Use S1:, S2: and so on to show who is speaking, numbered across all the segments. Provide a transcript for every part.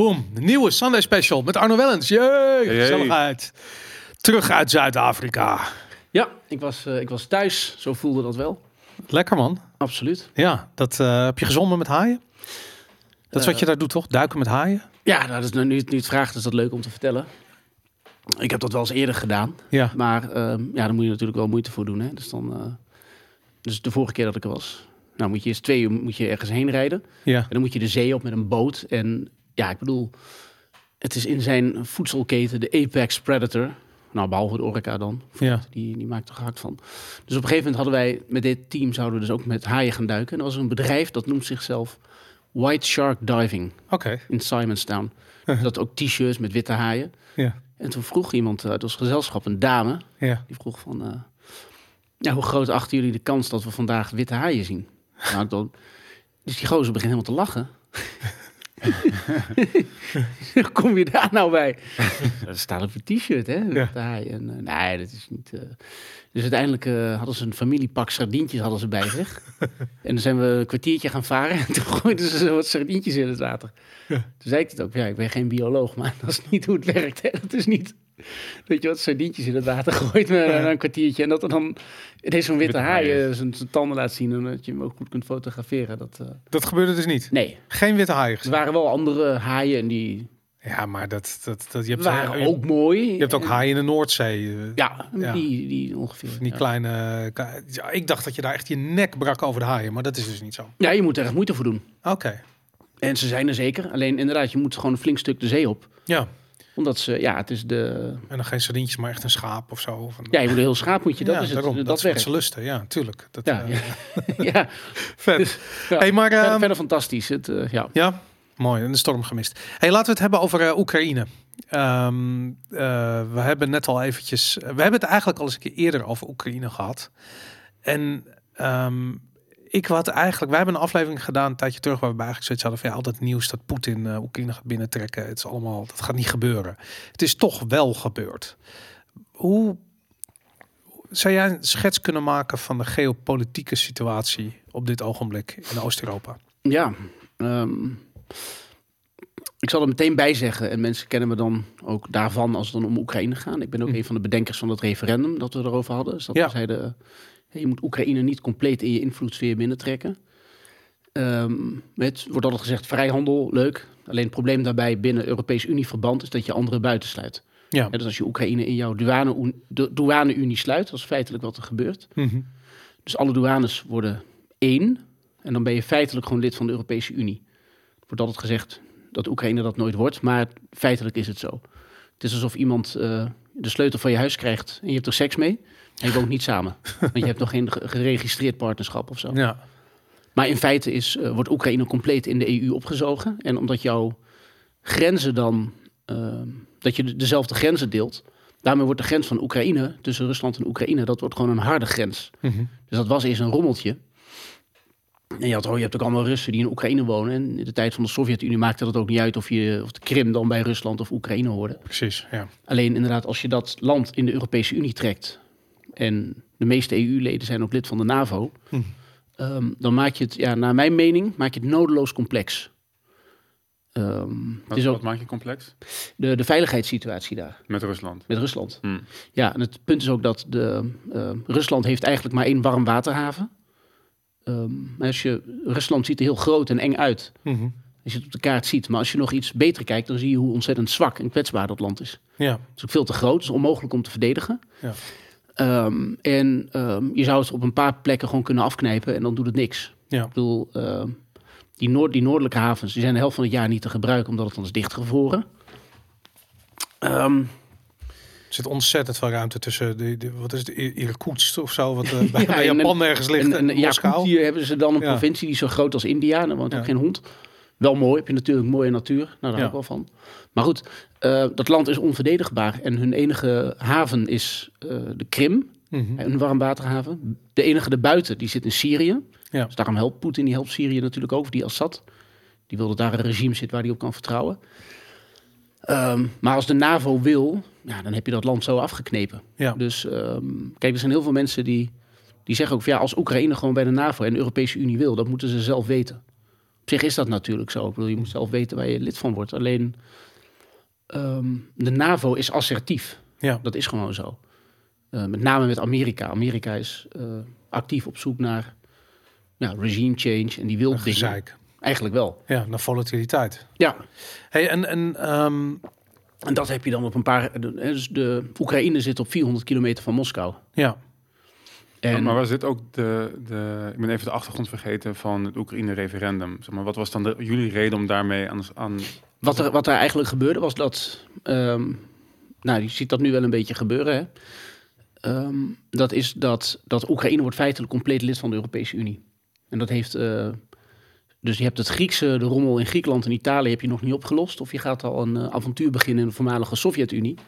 S1: Boom, de nieuwe Sunday Special met Arno Wellens. Jee, gezelligheid. Terug uit Zuid-Afrika.
S2: Ja, ik was, eh, ik was thuis. Zo voelde dat wel.
S1: Lekker man.
S2: Absoluut.
S1: Ja, dat eh, heb je gezongen met haaien? Dat is wat je daar doet toch? Duiken met haaien?
S2: Ja, nou, dat is nu, nu het vraagt, is dat leuk om te vertellen. Ik heb dat wel eens eerder gedaan.
S1: Ja.
S2: Maar ehm, ja, daar moet je natuurlijk wel moeite voor doen. Hè? Dus, dan, eh, dus de vorige keer dat ik er was, nou moet je eerst twee uur moet je ergens heen rijden.
S1: Ja.
S2: En dan moet je de zee op met een boot. En ja, ik bedoel, het is in zijn voedselketen de apex predator. Nou, behalve de orka dan.
S1: Ja.
S2: Die, die maakt er gehakt van. Dus op een gegeven moment hadden wij met dit team zouden we dus ook met haaien gaan duiken. En er was een bedrijf dat noemt zichzelf White Shark Diving
S1: Oké.
S2: in Simonstown. dat ook t-shirts met witte haaien.
S1: Ja.
S2: En toen vroeg iemand uit ons gezelschap, een dame,
S1: Ja.
S2: die vroeg van... eh, ja, hoe groot achten jullie de kans dat we vandaag witte haaien zien? Nou, dan, dus die gozer begint helemaal te lachen. Hoe kom je daar nou bij? Dat staat op een t-shirt, hè? Haaien. En, eh, nee, dat is niet... eh. Dus uiteindelijk eh, hadden ze een familiepak sardientjes hadden ze bij zich. en dan zijn we een kwartiertje gaan varen. En toen gooiden ze wat sardientjes in het water. Toen zei ik het ook. Ja, ik ben geen bioloog, maar dat is niet hoe het werkt. Hè? Dat is niet... Dat je wat sardientjes in het water gooit na, na een kwartiertje. En dat er dan ineens zo'n witte haai
S3: haaien.
S2: eh, zijn, tanden laat zien. En dat je hem ook goed kunt fotograferen. Dat, eh,
S1: Dat gebeurde dus niet.
S2: Nee,
S1: Geen witte haaien
S2: er waren wel andere haaien en die
S1: Ja, maar dat, dat, dat, je hebt,
S2: waren
S1: je,
S2: ook mooi.
S1: je hebt ook
S2: En-
S1: haaien in de Noordzee. eh,
S2: Ja,
S1: Ja.
S2: Die, die ongeveer.
S1: Die
S2: ja.
S1: kleine... Ja, ik dacht dat je daar echt je nek brak over de haaien, maar dat is dus niet zo.
S2: ja, je moet er echt moeite voor doen.
S1: Oké.
S2: En ze zijn er zeker. Alleen inderdaad, je moet gewoon een flink stuk de zee op.
S1: Ja.
S2: Omdat ze, ja, het is de...
S1: En dan geen sardientjes, maar echt een schaap of zo. Of een...
S2: Ja, je moet een heel schaap moet je, dat
S1: Ja,
S2: is het.
S1: daarom.
S2: dat,
S1: dat
S2: werkt.
S1: ze lusten. Ja, tuurlijk. Dat,
S2: Ja,
S1: eh,
S2: ja. ja.
S1: Vet.
S2: ja.
S1: Hey, maar,
S2: verder,
S1: ehm,
S2: verder fantastisch. Het, eh, ja.
S1: Ja, mooi. En de storm gemist. Hey, laten we het hebben over eh, Oekraïne. Ehm, eh, we hebben net al eventjes... We hebben het eigenlijk al eens een keer eerder over Oekraïne gehad. En ehm, ik had eigenlijk... Wij hebben een aflevering gedaan een tijdje terug... waar we eigenlijk zoiets hadden van... Ja, al dat nieuws dat Poetin eh, Oekraïne gaat binnentrekken. Het is allemaal... Dat gaat niet gebeuren. Het is toch wel gebeurd. Hoe... Zou jij een schets kunnen maken van de geopolitieke situatie op dit ogenblik in Oost-Europa?
S2: Ja, ehm, ik zal er meteen bij zeggen, en mensen kennen me dan ook daarvan als het dan om Oekraïne gaat. Ik ben ook
S1: Hm.
S2: een van de bedenkers van het referendum dat we erover hadden. Dus dat
S1: Ja.
S2: we zeiden, je moet Oekraïne niet compleet in je invloedssfeer binnentrekken. Ehm het wordt altijd gezegd, vrijhandel, leuk. Alleen het probleem daarbij binnen Europese Unie-verband is dat je anderen buitensluit.
S1: Ja.
S2: Ja, dus als je Oekraïne in jouw douane- douane-unie sluit, dat is feitelijk wat er gebeurt.
S1: Mhm.
S2: Dus alle douanes worden één. En dan ben je feitelijk gewoon lid van de Europese Unie. Er wordt altijd gezegd dat Oekraïne dat nooit wordt, maar feitelijk is het zo. Het is alsof iemand eh, de sleutel van je huis krijgt en je hebt er seks mee. En je woont niet samen. Want je hebt nog geen ge- geregistreerd partnerschap of zo.
S1: Ja.
S2: Maar in feite is, eh, wordt Oekraïne compleet in de EU opgezogen. En omdat jouw grenzen dan, eh, dat je de- dezelfde grenzen deelt. Daarmee wordt de grens van Oekraïne, tussen Rusland en Oekraïne, dat wordt gewoon een harde grens.
S1: Mhm.
S2: Dus dat was eerst een rommeltje. En je, had, oh, je hebt ook allemaal Russen die in Oekraïne wonen. En in de tijd van de Sovjet-Unie maakte dat ook niet uit of, je, of de Krim dan bij Rusland of Oekraïne hoorde.
S1: Precies, ja.
S2: Alleen inderdaad, als je dat land in de Europese Unie trekt. En de meeste EU-leden zijn ook lid van de NAVO.
S1: Hm.
S2: ehm, dan maak je het, ja, naar mijn mening, maak je het nodeloos complex. Ehm, het
S3: Wat,
S2: is ook
S3: wat maak je complex?
S2: de, de veiligheidssituatie daar
S3: Met Rusland.
S2: met Rusland.
S3: Hmm.
S2: Ja, en het punt is ook dat de, eh, Rusland heeft eigenlijk maar één warmwaterhaven. Ehm maar als je, Rusland ziet er heel groot en eng uit
S1: Mhm.
S2: als je het op de kaart ziet. Maar als je nog iets beter kijkt, dan zie je hoe ontzettend zwak en kwetsbaar dat land is.
S1: Ja,
S2: Het is ook veel te groot, het is onmogelijk om te verdedigen.
S1: Ja.
S2: Ehm, en ehm, je zou het op een paar plekken gewoon kunnen afknijpen en dan doet het niks.
S1: ja.
S2: Ik bedoel, ehm, die, noord, die noordelijke havens die zijn de helft van het jaar niet te gebruiken omdat het dan is dichtgevroren. Ehm,
S1: Er zit ontzettend veel ruimte tussen de, de wat is het, Irkutsk of zo, wat eh, bij,
S2: Ja,
S1: bij
S2: en-
S1: Japan ergens ligt en,
S2: En, en
S1: Moskou.
S2: hier hebben ze dan een
S1: Ja.
S2: provincie die zo groot als India. En daar woont
S1: Ja.
S2: ook geen hond. Wel mooi, heb je natuurlijk mooie natuur. Nou, daar
S1: Ja.
S2: hou ik wel van. Maar goed, eh, dat land is onverdedigbaar. En hun enige haven is eh, de Krim,
S1: Mhm.
S2: een warmwaterhaven. De enige erbuiten, die zit in Syrië.
S1: Ja.
S2: Dus daarom helpt Poetin, die helpt Syrië natuurlijk ook. Die Assad, die wil dat daar een regime zit waar hij op kan vertrouwen. Ehm, maar als de NAVO wil, ja, dan heb je dat land zo afgeknepen.
S1: Ja.
S2: Dus ehm, kijk, er zijn heel veel mensen die, die zeggen ook... Van, ja, als Oekraïne gewoon bij de NAVO en de Europese Unie wil... dat moeten ze zelf weten. Op zich is dat natuurlijk zo. Ik bedoel, je moet zelf weten waar je lid van wordt. Alleen ehm, de NAVO is assertief.
S1: Ja.
S2: Dat is gewoon zo. Uh, met name met Amerika. Amerika is uh, actief op zoek naar ja, regime change en die wil dingen. Eigenlijk wel.
S1: Ja, naar volatiliteit.
S2: Ja.
S1: Hey, en, en, um...
S2: en dat heb je dan op een paar... Dus de Oekraïne zit op 400 kilometer van Moskou.
S1: Ja.
S3: En... Maar was dit ook de, de... Ik ben even de achtergrond vergeten van het Oekraïne-referendum. Zeg maar, wat was dan de, jullie reden om daarmee aan... aan...
S2: Wat, er, wat er eigenlijk gebeurde was dat... Um, nou, je ziet dat nu wel een beetje gebeuren, hè. Um, dat is dat, dat Oekraïne wordt feitelijk compleet lid van de Europese Unie. En dat heeft... Uh, dus je hebt het Griekse, de rommel in Griekenland en Italië heb je nog niet opgelost. Of je gaat al een uh, avontuur beginnen in de voormalige Sovjet-Unie.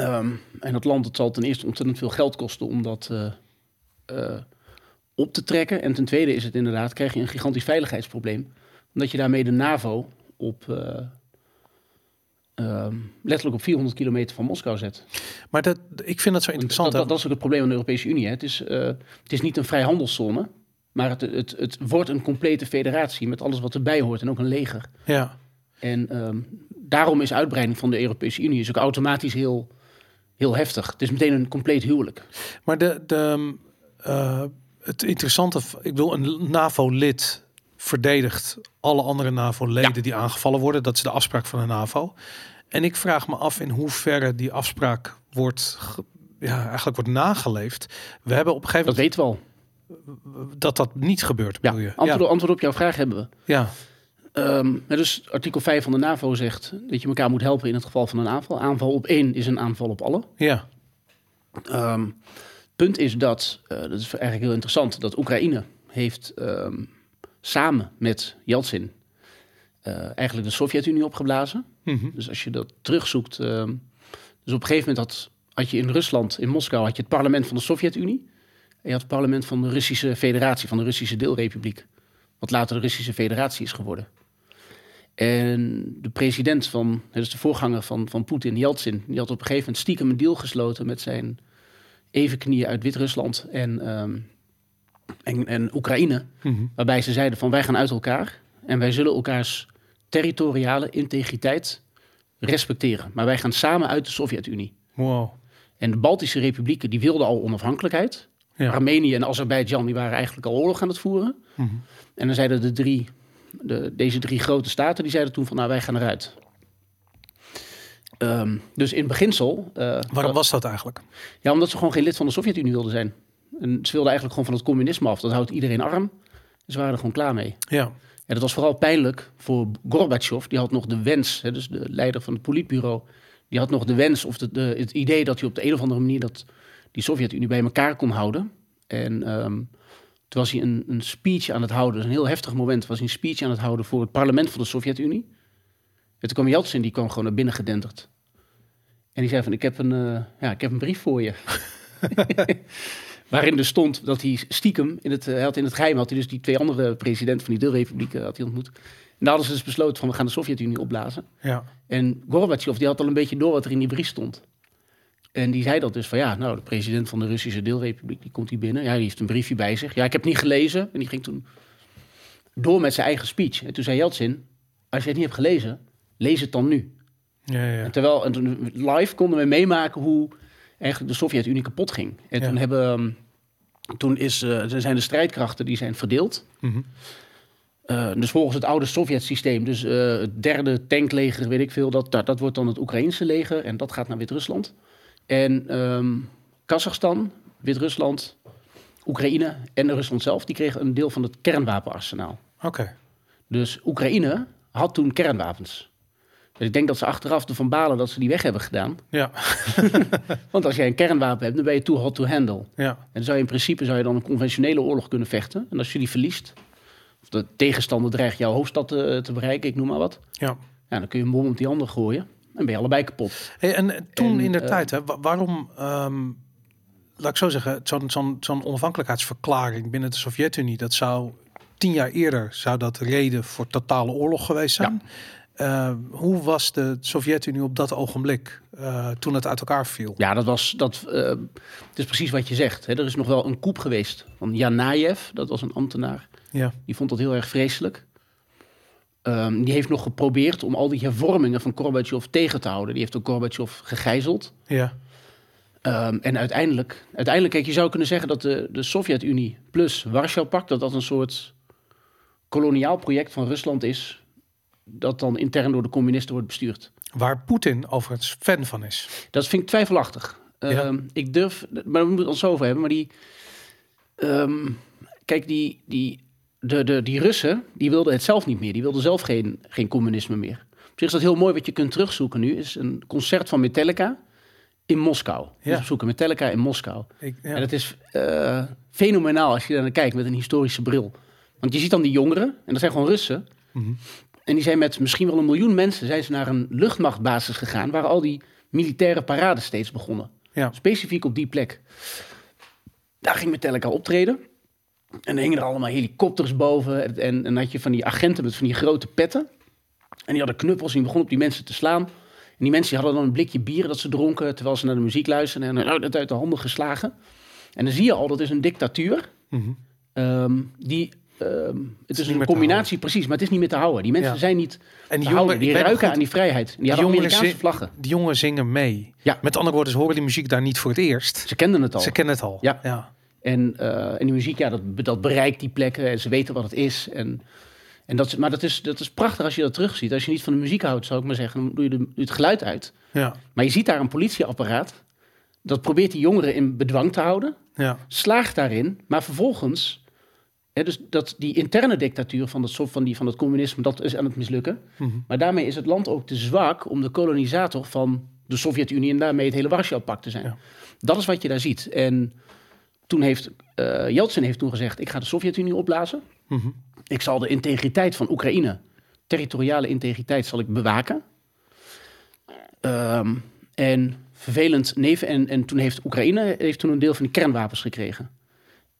S2: Um, en dat land het zal ten eerste ontzettend veel geld kosten om dat uh, op te trekken. En ten tweede is het inderdaad, krijg je een gigantisch veiligheidsprobleem. Omdat je daarmee de NAVO op uh, letterlijk op 400 kilometer van Moskou zet.
S1: Maar dat, ik vind dat zo interessant.
S2: Dat, dat, dat, is ook het probleem van de Europese Unie. Hè. Het, is, uh, het is niet een vrijhandelszone, maar het, het, het wordt een complete federatie met alles wat erbij hoort en ook een leger.
S1: Ja.
S2: En um, daarom is uitbreiding van de Europese Unie is ook automatisch heel, heel heftig. Het is meteen een compleet huwelijk.
S1: Maar de, de, uh, het interessante, ik wil een NAVO-lid verdedigt alle andere NAVO-leden ja. die aangevallen worden. Dat is de afspraak van de NAVO. En ik vraag me af in hoeverre die afspraak wordt, ja, eigenlijk wordt nageleefd. We hebben op een gegeven
S2: moment... Dat weten
S1: we al. Dat dat niet gebeurt,
S2: ja,
S1: je?
S2: Antwoord, ja. antwoord op jouw vraag hebben we.
S1: Ja.
S2: Um, dus artikel 5 van de NAVO zegt dat je elkaar moet helpen in het geval van een aanval. Aanval op één is een aanval op alle.
S1: Ja.
S2: Um, punt is dat, uh, dat is eigenlijk heel interessant, dat Oekraïne heeft... Um, samen met Yeltsin uh, eigenlijk de Sovjet-Unie opgeblazen. Mm -hmm. Dus als je dat terugzoekt. Dus op een gegeven moment had, had je in Rusland, in Moskou, had je het parlement van de Sovjet-Unie. En je had het parlement van de Russische Federatie, van de Russische Deelrepubliek. Wat later de Russische Federatie is geworden. En de president van, dus de voorganger van, van Poetin, Yeltsin, die had op een gegeven moment stiekem een deal gesloten met zijn evenknieën uit Wit-Rusland en, um, en, en Oekraïne.
S1: Mm -hmm.
S2: Waarbij ze zeiden van wij gaan uit elkaar en wij zullen elkaars territoriale integriteit respecteren. Maar wij gaan samen uit de Sovjet-Unie.
S1: Wow.
S2: En de Baltische republieken die wilden al onafhankelijkheid.
S1: Ja.
S2: Armenië en Azerbeidzjan die waren eigenlijk al oorlog aan het voeren.
S1: Mm -hmm.
S2: En dan zeiden de drie, de, deze drie grote staten, die zeiden toen van nou wij gaan eruit. Um, dus in beginsel... Uh,
S1: Waarom was dat eigenlijk?
S2: Ja, omdat ze gewoon geen lid van de Sovjet-Unie wilden zijn. En ze wilden eigenlijk gewoon van het communisme af. Dat houdt iedereen arm. Ze waren er gewoon klaar mee.
S1: Ja.
S2: Ja, dat was vooral pijnlijk voor Gorbachev. Die had nog de wens, hè, dus de leider van het politbureau... die had nog de wens of de, de, het idee dat hij op de een of andere manier... dat die Sovjet-Unie bij elkaar kon houden. En um, toen was hij een, een, speech aan het houden. Dus een heel heftig moment was hij een speech aan het houden... voor het parlement van de Sovjet-Unie. En toen kwam Yeltsin, die kwam gewoon naar binnen gedenterd. En die zei van, ik heb een, uh, ja, ik heb een brief voor je. Waarin er stond dat hij stiekem, in het, hij had in het geheim, had hij dus die twee andere presidenten van die deelrepublieken had hij ontmoet. En daar hadden ze dus besloten van, we gaan de Sovjet-Unie opblazen.
S1: Ja.
S2: En Gorbachev, die had al een beetje door wat er in die brief stond. En die zei dat dus van, ja, nou, de president van de Russische deelrepubliek, die komt hier binnen. Ja, die heeft een briefje bij zich. Ja, ik heb het niet gelezen. En die ging toen door met zijn eigen speech. En toen zei Yeltsin, als je het niet hebt gelezen, lees het dan nu.
S1: Ja, ja.
S2: En terwijl en toen, live konden we meemaken hoe eigenlijk de Sovjet-Unie kapot ging. En
S1: Ja.
S2: toen hebben, um, toen is, uh, zijn de strijdkrachten die zijn verdeeld.
S1: Mhm.
S2: Uh, dus volgens het oude Sovjet-systeem, dus uh, het derde tankleger, weet ik veel, dat, dat, dat wordt dan het Oekraïnse leger en dat gaat naar Wit-Rusland. En um, Kazachstan, Wit-Rusland, Oekraïne en Rusland zelf, die kregen een deel van het kernwapenarsenaal.
S1: Oké.
S2: Dus Oekraïne had toen kernwapens. Dus ik denk dat ze achteraf ervan balen dat ze die weg hebben gedaan.
S1: Ja.
S2: Want als jij een kernwapen hebt, dan ben je too hot to handle.
S1: Ja.
S2: En dan zou je in principe zou je dan een conventionele oorlog kunnen vechten. En als je die verliest, of de tegenstander dreigt jouw hoofdstad te, te bereiken, ik noem maar wat.
S1: Ja.
S2: Ja, dan kun je een bom op die ander gooien. En ben je allebei kapot.
S1: Hey, en toen
S2: En,
S1: in de
S2: eh,
S1: tijd, hè, wa- waarom, ehm, laat ik zo zeggen, zo'n zo'n zo'n onafhankelijkheidsverklaring binnen de Sovjet-Unie, dat zou tien jaar eerder zou dat reden voor totale oorlog geweest zijn. Eh, hoe was de Sovjet-Unie op dat ogenblik eh, toen het uit elkaar viel?
S2: Ja, dat was. Dat, eh, het is precies wat je zegt. Hè. Er is nog wel een coup geweest van Janajev. Dat was een ambtenaar.
S1: Ja.
S2: Die vond dat heel erg vreselijk. Ehm, die heeft nog geprobeerd om al die hervormingen van Gorbachev tegen te houden. Die heeft ook Gorbachev gegijzeld.
S1: Ja.
S2: Ehm, en uiteindelijk, uiteindelijk, kijk, je zou kunnen zeggen dat de, de Sovjet-Unie plus Warschau-pact, dat dat een soort koloniaal project van Rusland is, dat dan intern door de communisten wordt bestuurd.
S1: Waar Poetin overigens fan van is.
S2: Dat vind ik twijfelachtig.
S1: Ja.
S2: Ehm, ik durf, maar we moeten het ons over hebben, maar die, kijk, die, die, de, de, die Russen, die wilden het zelf niet meer. Die wilden zelf geen, geen communisme meer. Op zich is dat heel mooi wat je kunt terugzoeken nu, is een concert van Metallica in Moskou.
S1: Ja.
S2: Ja. zoeken Metallica in Moskou.
S1: Ik, ja.
S2: En het is eh, fenomenaal als je daar naar kijkt met een historische bril. Want je ziet dan die jongeren, en dat zijn gewoon Russen.
S1: Mhm.
S2: En die zijn met misschien wel een miljoen mensen zijn ze naar een luchtmachtbasis gegaan, waar al die militaire parades steeds begonnen.
S1: Ja.
S2: Specifiek op die plek. Daar ging Metallica optreden. En er hingen er allemaal helikopters boven. En, en, dan had je van die agenten met van die grote petten. En die hadden knuppels en die begonnen op die mensen te slaan. En die mensen die hadden dan een blikje bier dat ze dronken terwijl ze naar de muziek luisterden. En dan uit de handen geslagen. En dan zie je al, dat is een dictatuur.
S1: Mhm.
S2: Ehm, die, ehm, het is, een combinatie, precies, maar het is niet meer te houden. Die mensen
S1: Ja.
S2: zijn niet
S1: En die jongeren,
S2: Die ruiken
S1: goed,
S2: aan die vrijheid. En die
S1: die
S2: hadden Amerikaanse vlaggen.
S1: die jongen zingen mee.
S2: Ja.
S1: Met andere woorden, ze horen die muziek daar niet voor het eerst.
S2: Ze kenden het al.
S1: Ze kennen het al.
S2: Ja.
S1: ja.
S2: En, eh, en die muziek, ja, dat, dat bereikt die plekken en ze weten wat het is. En, en dat, maar dat is, dat is prachtig als je dat terugziet. Als je niet van de muziek houdt, zou ik maar zeggen, dan doe je, de, doe je het geluid uit.
S1: Ja.
S2: Maar je ziet daar een politieapparaat. Dat probeert die jongeren in bedwang te houden.
S1: Ja.
S2: Slaagt daarin. Maar vervolgens, hè, dus dat die interne dictatuur van, dat, van, die, van het communisme, dat is aan het mislukken.
S1: Mhm.
S2: Maar daarmee is het land ook te zwak om de kolonisator van de Sovjet-Unie en daarmee het hele Warschau-pact te zijn.
S1: Ja.
S2: Dat is wat je daar ziet. En toen heeft Yeltsin heeft toen gezegd: ik ga de Sovjet-Unie opblazen.
S1: Mhm.
S2: Ik zal de integriteit van Oekraïne, territoriale integriteit, zal ik bewaken. Ehm, en vervelend neven. En, en toen heeft Oekraïne heeft toen een deel van die kernwapens gekregen.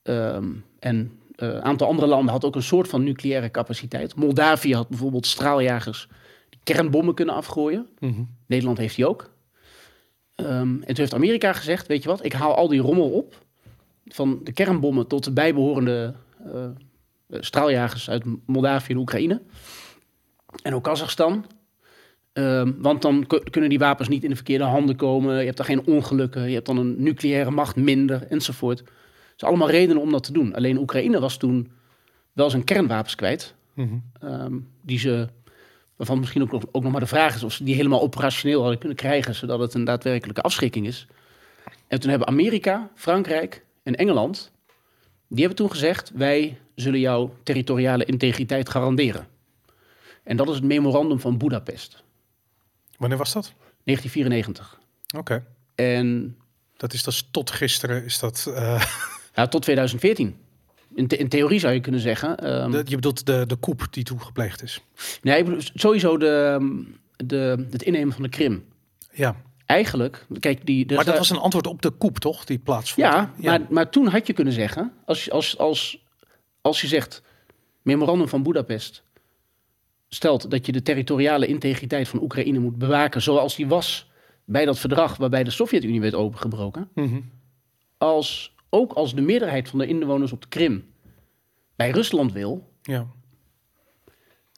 S2: Ehm, en eh, een aantal andere landen had ook een soort van nucleaire capaciteit. Moldavië had bijvoorbeeld straaljagers die kernbommen kunnen afgooien.
S1: Mhm.
S2: Nederland heeft die ook. Ehm, en toen heeft Amerika gezegd, weet je wat, ik haal al die rommel op. Van de kernbommen tot de bijbehorende eh, eh, straaljagers uit Moldavië en Oekraïne. En ook Kazachstan. Ehm, want dan ku- kunnen die wapens niet in de verkeerde handen komen. Je hebt dan geen ongelukken. Je hebt dan een nucleaire macht minder enzovoort. Het zijn allemaal redenen om dat te doen. Alleen Oekraïne was toen wel zijn kernwapens kwijt.
S1: Mhm.
S2: Ehm, die ze, waarvan misschien ook nog, ook nog maar de vraag is of ze die helemaal operationeel hadden kunnen krijgen, zodat het een daadwerkelijke afschrikking is. En toen hebben Amerika, Frankrijk en Engeland, die hebben toen gezegd, wij zullen jouw territoriale integriteit garanderen. En dat is het memorandum van Budapest,
S1: Wanneer was dat?
S2: 1994.
S1: Oké.
S2: En
S1: Dat is dus tot gisteren is dat... eh,
S2: ja, tot 2014. In, the- in theorie zou je kunnen zeggen.
S1: de- je bedoelt de, de coup die toen gepleegd is.
S2: nee, ik bedoel, sowieso de, ehm, de, het innemen van de Krim.
S1: Ja.
S2: Eigenlijk, kijk, die,
S1: Maar dat was een antwoord op de coup, toch? Die plaatsvond.
S2: Ja, Maar, maar toen had je kunnen zeggen, als, je- als, als, als je zegt, memorandum van Budapest stelt dat je de territoriale integriteit van Oekraïne moet bewaken zoals die was bij dat verdrag waarbij de Sovjet-Unie werd opengebroken,
S1: Mhm.
S2: als, ook als de meerderheid van de inwoners op de Krim bij Rusland wil,
S1: Ja.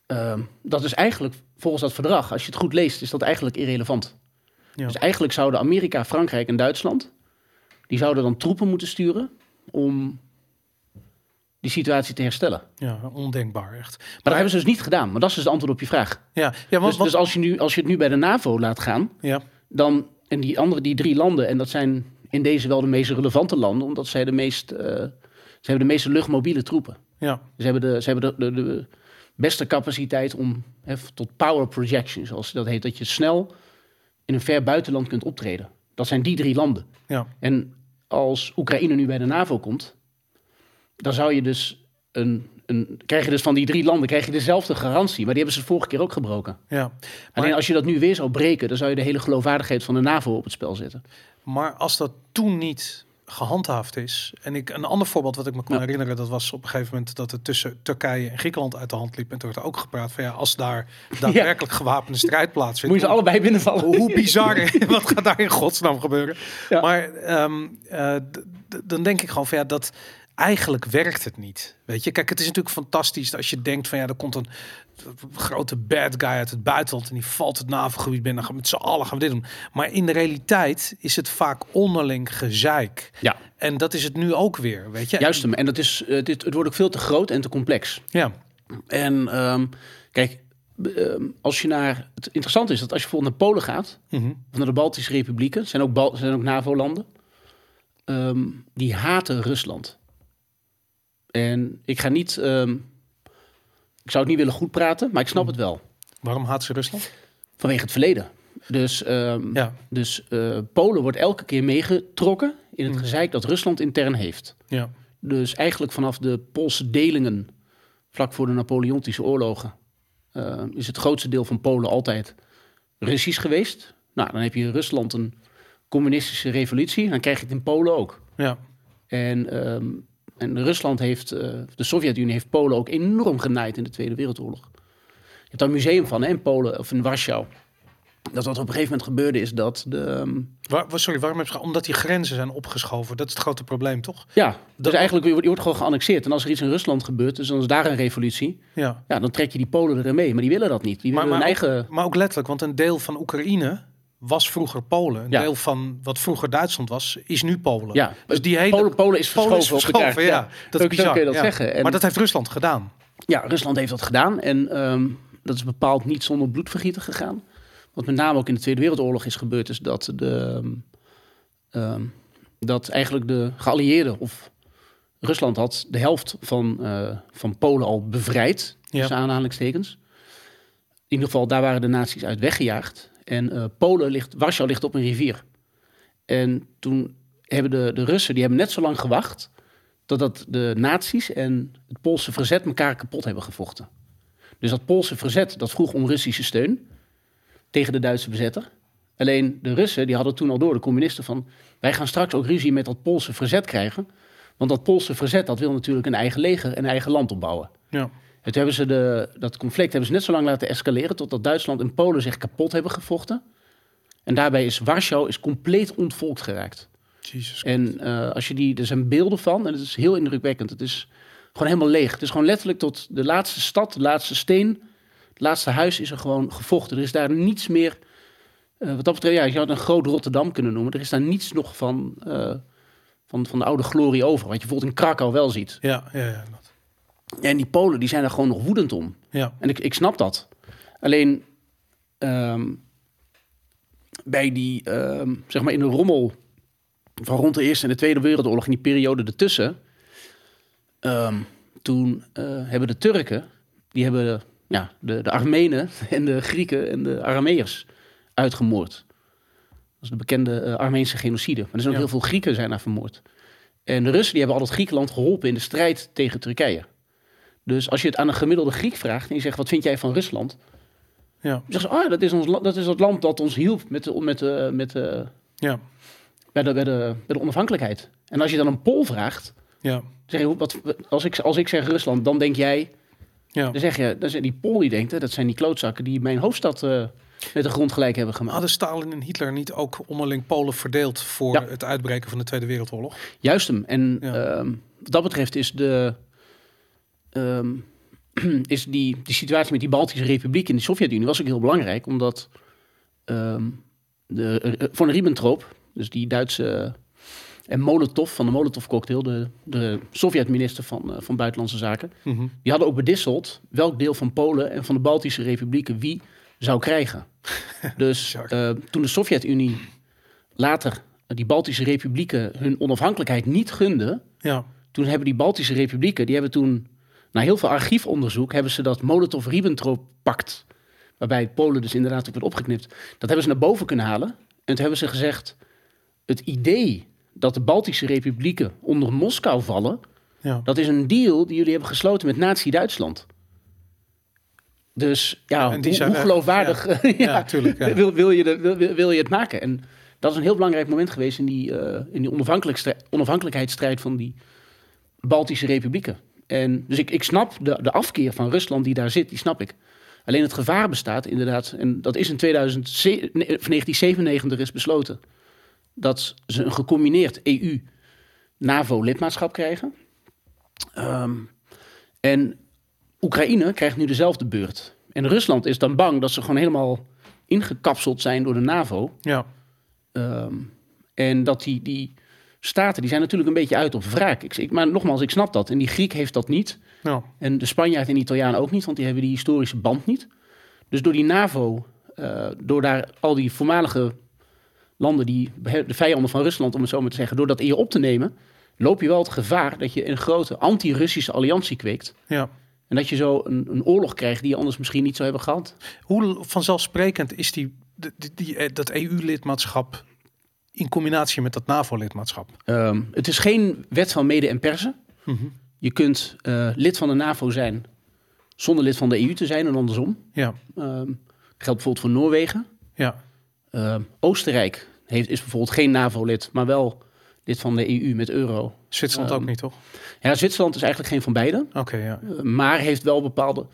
S2: ehm, dat is eigenlijk volgens dat verdrag, als je het goed leest, is dat eigenlijk irrelevant.
S1: Ja.
S2: Dus eigenlijk zouden Amerika, Frankrijk en Duitsland, die zouden dan troepen moeten sturen om die situatie te herstellen. Maar
S1: ja, ondenkbaar echt.
S2: dat hebben ze dus niet gedaan. Maar dat is dus het antwoord op je vraag.
S1: Ja, ja want,
S2: Dus, dus als, je nu, als je het nu bij de NAVO laat gaan,
S1: ja.
S2: dan en die andere die drie landen, en dat zijn in deze wel de meest relevante landen, omdat zij de meest, eh, ze hebben de meeste luchtmobiele troepen.
S1: Ja.
S2: Ze hebben de, ze hebben de, de, de beste capaciteit om hè, tot power projection, zoals dat heet, dat je snel in een ver buitenland kunt optreden. Dat zijn die drie landen.
S1: Ja.
S2: En als Oekraïne nu bij de NAVO komt, dan zou je dus een, een krijg je dus van die drie landen krijg je dezelfde garantie, maar die hebben ze vorige keer ook gebroken.
S1: ja.
S2: Alleen als je dat nu weer zou breken, dan zou je de hele geloofwaardigheid van de NAVO op het spel zetten.
S1: Maar als dat toen niet gehandhaafd is. En ik, een ander voorbeeld wat ik me kan
S2: Ja.
S1: herinneren, dat was op een gegeven moment dat het tussen Turkije en Griekenland uit de hand liep. En toen werd er ook gepraat van ja, als daar daadwerkelijk gewapende strijd plaatsvindt.
S2: Moet je ze allebei binnenvallen.
S1: hoe, hoe bizar, wat gaat daar in godsnaam gebeuren?
S2: Ja.
S1: Maar ehm, eh, dan denk ik gewoon van ja, dat eigenlijk werkt het niet. Weet je, kijk, het is natuurlijk fantastisch als je denkt van ja, er komt een grote bad guy uit het buitenland en die valt het navelgebied binnen. Gaan met z'n allen gaan we dit doen. Maar in de realiteit is het vaak onderling gezeik.
S2: Ja.
S1: En dat is het nu ook weer, weet je.
S2: Juist hem. En dat is, uh, dit, het wordt ook veel te groot en te complex.
S1: Ja.
S2: En um, kijk, um, als je naar. Het interessante is dat als je bijvoorbeeld naar Polen gaat, mm -hmm. of naar de Baltische Republieken, zijn ook, Bal, zijn ook NAVO-landen, um, die haten Rusland. En ik ga niet. ik zou het niet willen goed praten, maar ik snap het wel.
S1: Waarom haat ze Rusland?
S2: Vanwege het verleden. Dus, um, ja. dus uh, Polen wordt elke keer meegetrokken in het gezeik dat Rusland intern heeft.
S1: Ja.
S2: Dus eigenlijk vanaf de Poolse delingen, vlak voor de Napoleontische oorlogen, uh, is het grootste deel van Polen altijd Russisch geweest. Nou, dan heb je in Rusland een communistische revolutie, dan krijg je het in Polen ook.
S1: Ja.
S2: En, um, en Rusland heeft, uh, de Sovjet-Unie heeft Polen ook enorm genaaid in de Tweede Wereldoorlog. Je hebt daar een museum van hè, in Polen, of in Warschau dat wat op een gegeven moment gebeurde is dat de... Um...
S1: Waar, sorry, waarom heb je... Omdat die grenzen zijn opgeschoven. Dat is het grote probleem, toch?
S2: Ja, dat... dus eigenlijk je wordt, je wordt gewoon geannexeerd. En als er iets in Rusland gebeurt, dus dan is daar een revolutie.
S1: Ja.
S2: ja, dan trek je die Polen erin mee. Maar die willen dat niet. Die
S1: maar,
S2: willen
S1: maar,
S2: hun eigen...
S1: maar ook letterlijk, want een deel van Oekraïne was vroeger Polen. Een
S2: Ja.
S1: deel van wat vroeger Duitsland was, is nu Polen.
S2: Ja,
S1: Dus die hele...
S2: Polen, Polen is verschoven,
S1: Polen is
S2: op elkaar.
S1: verschoven, ja. Dat is
S2: Zo- kun je dat zeggen. En-
S1: Maar dat heeft Rusland gedaan.
S2: Ja, Rusland heeft dat gedaan. En ehm, dat is bepaald niet zonder bloedvergieten gegaan. Wat met name ook in de Tweede Wereldoorlog is gebeurd, is dat, de, ehm, dat eigenlijk de geallieerden of Rusland had de helft van, eh, van Polen al bevrijd,
S1: Ja.
S2: tussen aanhalingstekens. In ieder geval, daar waren de nazi's uit weggejaagd. En eh, Polen ligt, Warschau ligt op een rivier. En toen hebben de, de Russen, die hebben net zo lang gewacht... totdat de nazi's en het Poolse verzet elkaar kapot hebben gevochten. Dus dat Poolse verzet, dat vroeg om Russische steun tegen de Duitse bezetter. Alleen de Russen, die hadden toen al door, de communisten, van... wij gaan straks ook ruzie met dat Poolse verzet krijgen. Want dat Poolse verzet, dat wil natuurlijk een eigen leger en eigen land opbouwen.
S1: Ja.
S2: Toen hebben ze de, dat conflict hebben ze net zo lang laten escaleren... totdat Duitsland en Polen zich kapot hebben gevochten. En daarbij is Warschau is compleet ontvolkt geraakt. En eh, als je die, er zijn beelden van, en het is heel indrukwekkend. Het is gewoon helemaal leeg. Het is gewoon letterlijk tot de laatste stad, de laatste steen, het laatste huis is er gewoon gevochten. Er is daar niets meer. eh, wat dat betreft, ja, je zou het een groot Rotterdam kunnen noemen. Er is daar niets nog van, eh, van, van de oude glorie over. Wat je bijvoorbeeld in Krakau wel ziet.
S1: Ja, ja, ja.
S2: En die Polen die zijn er gewoon nog woedend om.
S1: ja.
S2: En ik, ik snap dat. Alleen ehm, bij die, ehm, zeg maar in de rommel van rond de Eerste en de Tweede Wereldoorlog, in die periode ertussen, ehm, toen eh, hebben de Turken, die hebben ja, de, de Armenen en de Grieken en de Arameërs uitgemoord. Dat is de bekende eh, Armeense genocide. Maar er zijn ook
S1: Ja.
S2: heel veel Grieken zijn daar vermoord. En de Russen die hebben altijd Griekenland geholpen in de strijd tegen Turkije. Dus als je het aan een gemiddelde Griek vraagt en je zegt, wat vind jij van Rusland?
S1: Ja.
S2: Dan zeggen ze, oh, dat is, ons, dat is het land dat ons hielp met de, met de, met de,
S1: Ja.
S2: bij, de, bij, de, bij de onafhankelijkheid. En als je dan een Pool vraagt,
S1: Ja.
S2: zeg je, wat, als, ik, als ik zeg Rusland, dan denk jij...
S1: Ja.
S2: Dan zeg je, dan zijn die Pool die denkt, hè, dat zijn die klootzakken die mijn hoofdstad eh, met de grond gelijk hebben gemaakt.
S1: Hadden Stalin en Hitler niet ook onderling Polen verdeeld voor
S2: Ja.
S1: het uitbreken van de Tweede Wereldoorlog?
S2: Juist hem. En
S1: Ja.
S2: ehm, wat dat betreft is de... ehm, is die, die situatie met die Baltische Republiek in de Sovjet-Unie was ook heel belangrijk, omdat ehm, de, eh, von Ribbentrop, dus die Duitse en Molotov van de Molotov-cocktail, de, de Sovjet-minister van, eh, van Buitenlandse Zaken,
S1: Mhm.
S2: die hadden ook bedisseld welk deel van Polen en van de Baltische Republieken wie zou krijgen. Dus eh, toen de Sovjet-Unie later die Baltische Republieken hun onafhankelijkheid niet gunde,
S1: Ja.
S2: toen hebben die Baltische Republieken, die hebben toen, na heel veel archiefonderzoek, hebben ze dat Molotov-Ribbentrop-pact, waarbij Polen dus inderdaad ook werd opgeknipt, dat hebben ze naar boven kunnen halen. En toen hebben ze gezegd, het idee dat de Baltische Republieken onder Moskou vallen,
S1: Ja.
S2: dat is een deal die jullie hebben gesloten met Nazi-Duitsland. Dus ja,
S1: En die
S2: hoe, geloofwaardig ja,
S1: Ja, tuurlijk, ja.
S2: Wil, wil, je de, wil, wil je het maken? En dat is een heel belangrijk moment geweest in die, eh, in die onafhankelijkheidsstrijd van die Baltische republieken. En dus ik, ik snap de, de afkeer van Rusland die daar zit, die snap ik. Alleen het gevaar bestaat inderdaad, en dat is in 2007, nee, of 1997 is besloten, dat ze een gecombineerd EU-NAVO-lidmaatschap krijgen. Ehm, en Oekraïne krijgt nu dezelfde beurt. En Rusland is dan bang dat ze gewoon helemaal ingekapseld zijn door de NAVO.
S1: Ja.
S2: Ehm, en dat die, die staten, die zijn natuurlijk een beetje uit op wraak. Ik, ik, maar nogmaals, ik snap dat. En die Griek heeft dat niet.
S1: Ja.
S2: En de Spanjaard en de Italiaan ook niet, want die hebben die historische band niet. Dus door die NAVO, eh, door daar al die voormalige landen, die, de vijanden van Rusland, om het zo maar te zeggen, door dat in je op te nemen, loop je wel het gevaar dat je een grote anti-Russische alliantie kweekt.
S1: ja.
S2: En dat je zo een, een oorlog krijgt die je anders misschien niet zou hebben gehad.
S1: Hoe vanzelfsprekend is die, die, die, eh, dat EU-lidmaatschap in combinatie met dat NAVO-lidmaatschap?
S2: Ehm, het is geen wet van mede en persen.
S1: Mhm.
S2: Je kunt eh, lid van de NAVO zijn zonder lid van de EU te zijn en andersom.
S1: Ja,
S2: Ehm, geldt bijvoorbeeld voor Noorwegen.
S1: ja,
S2: Ehm, Oostenrijk heeft, is bijvoorbeeld geen NAVO-lid, maar wel lid van de EU met euro.
S1: Zwitserland ook niet, toch?
S2: Ja, Zwitserland is eigenlijk geen van beide,
S1: Oké, ja.
S2: eh, maar heeft wel bepaalde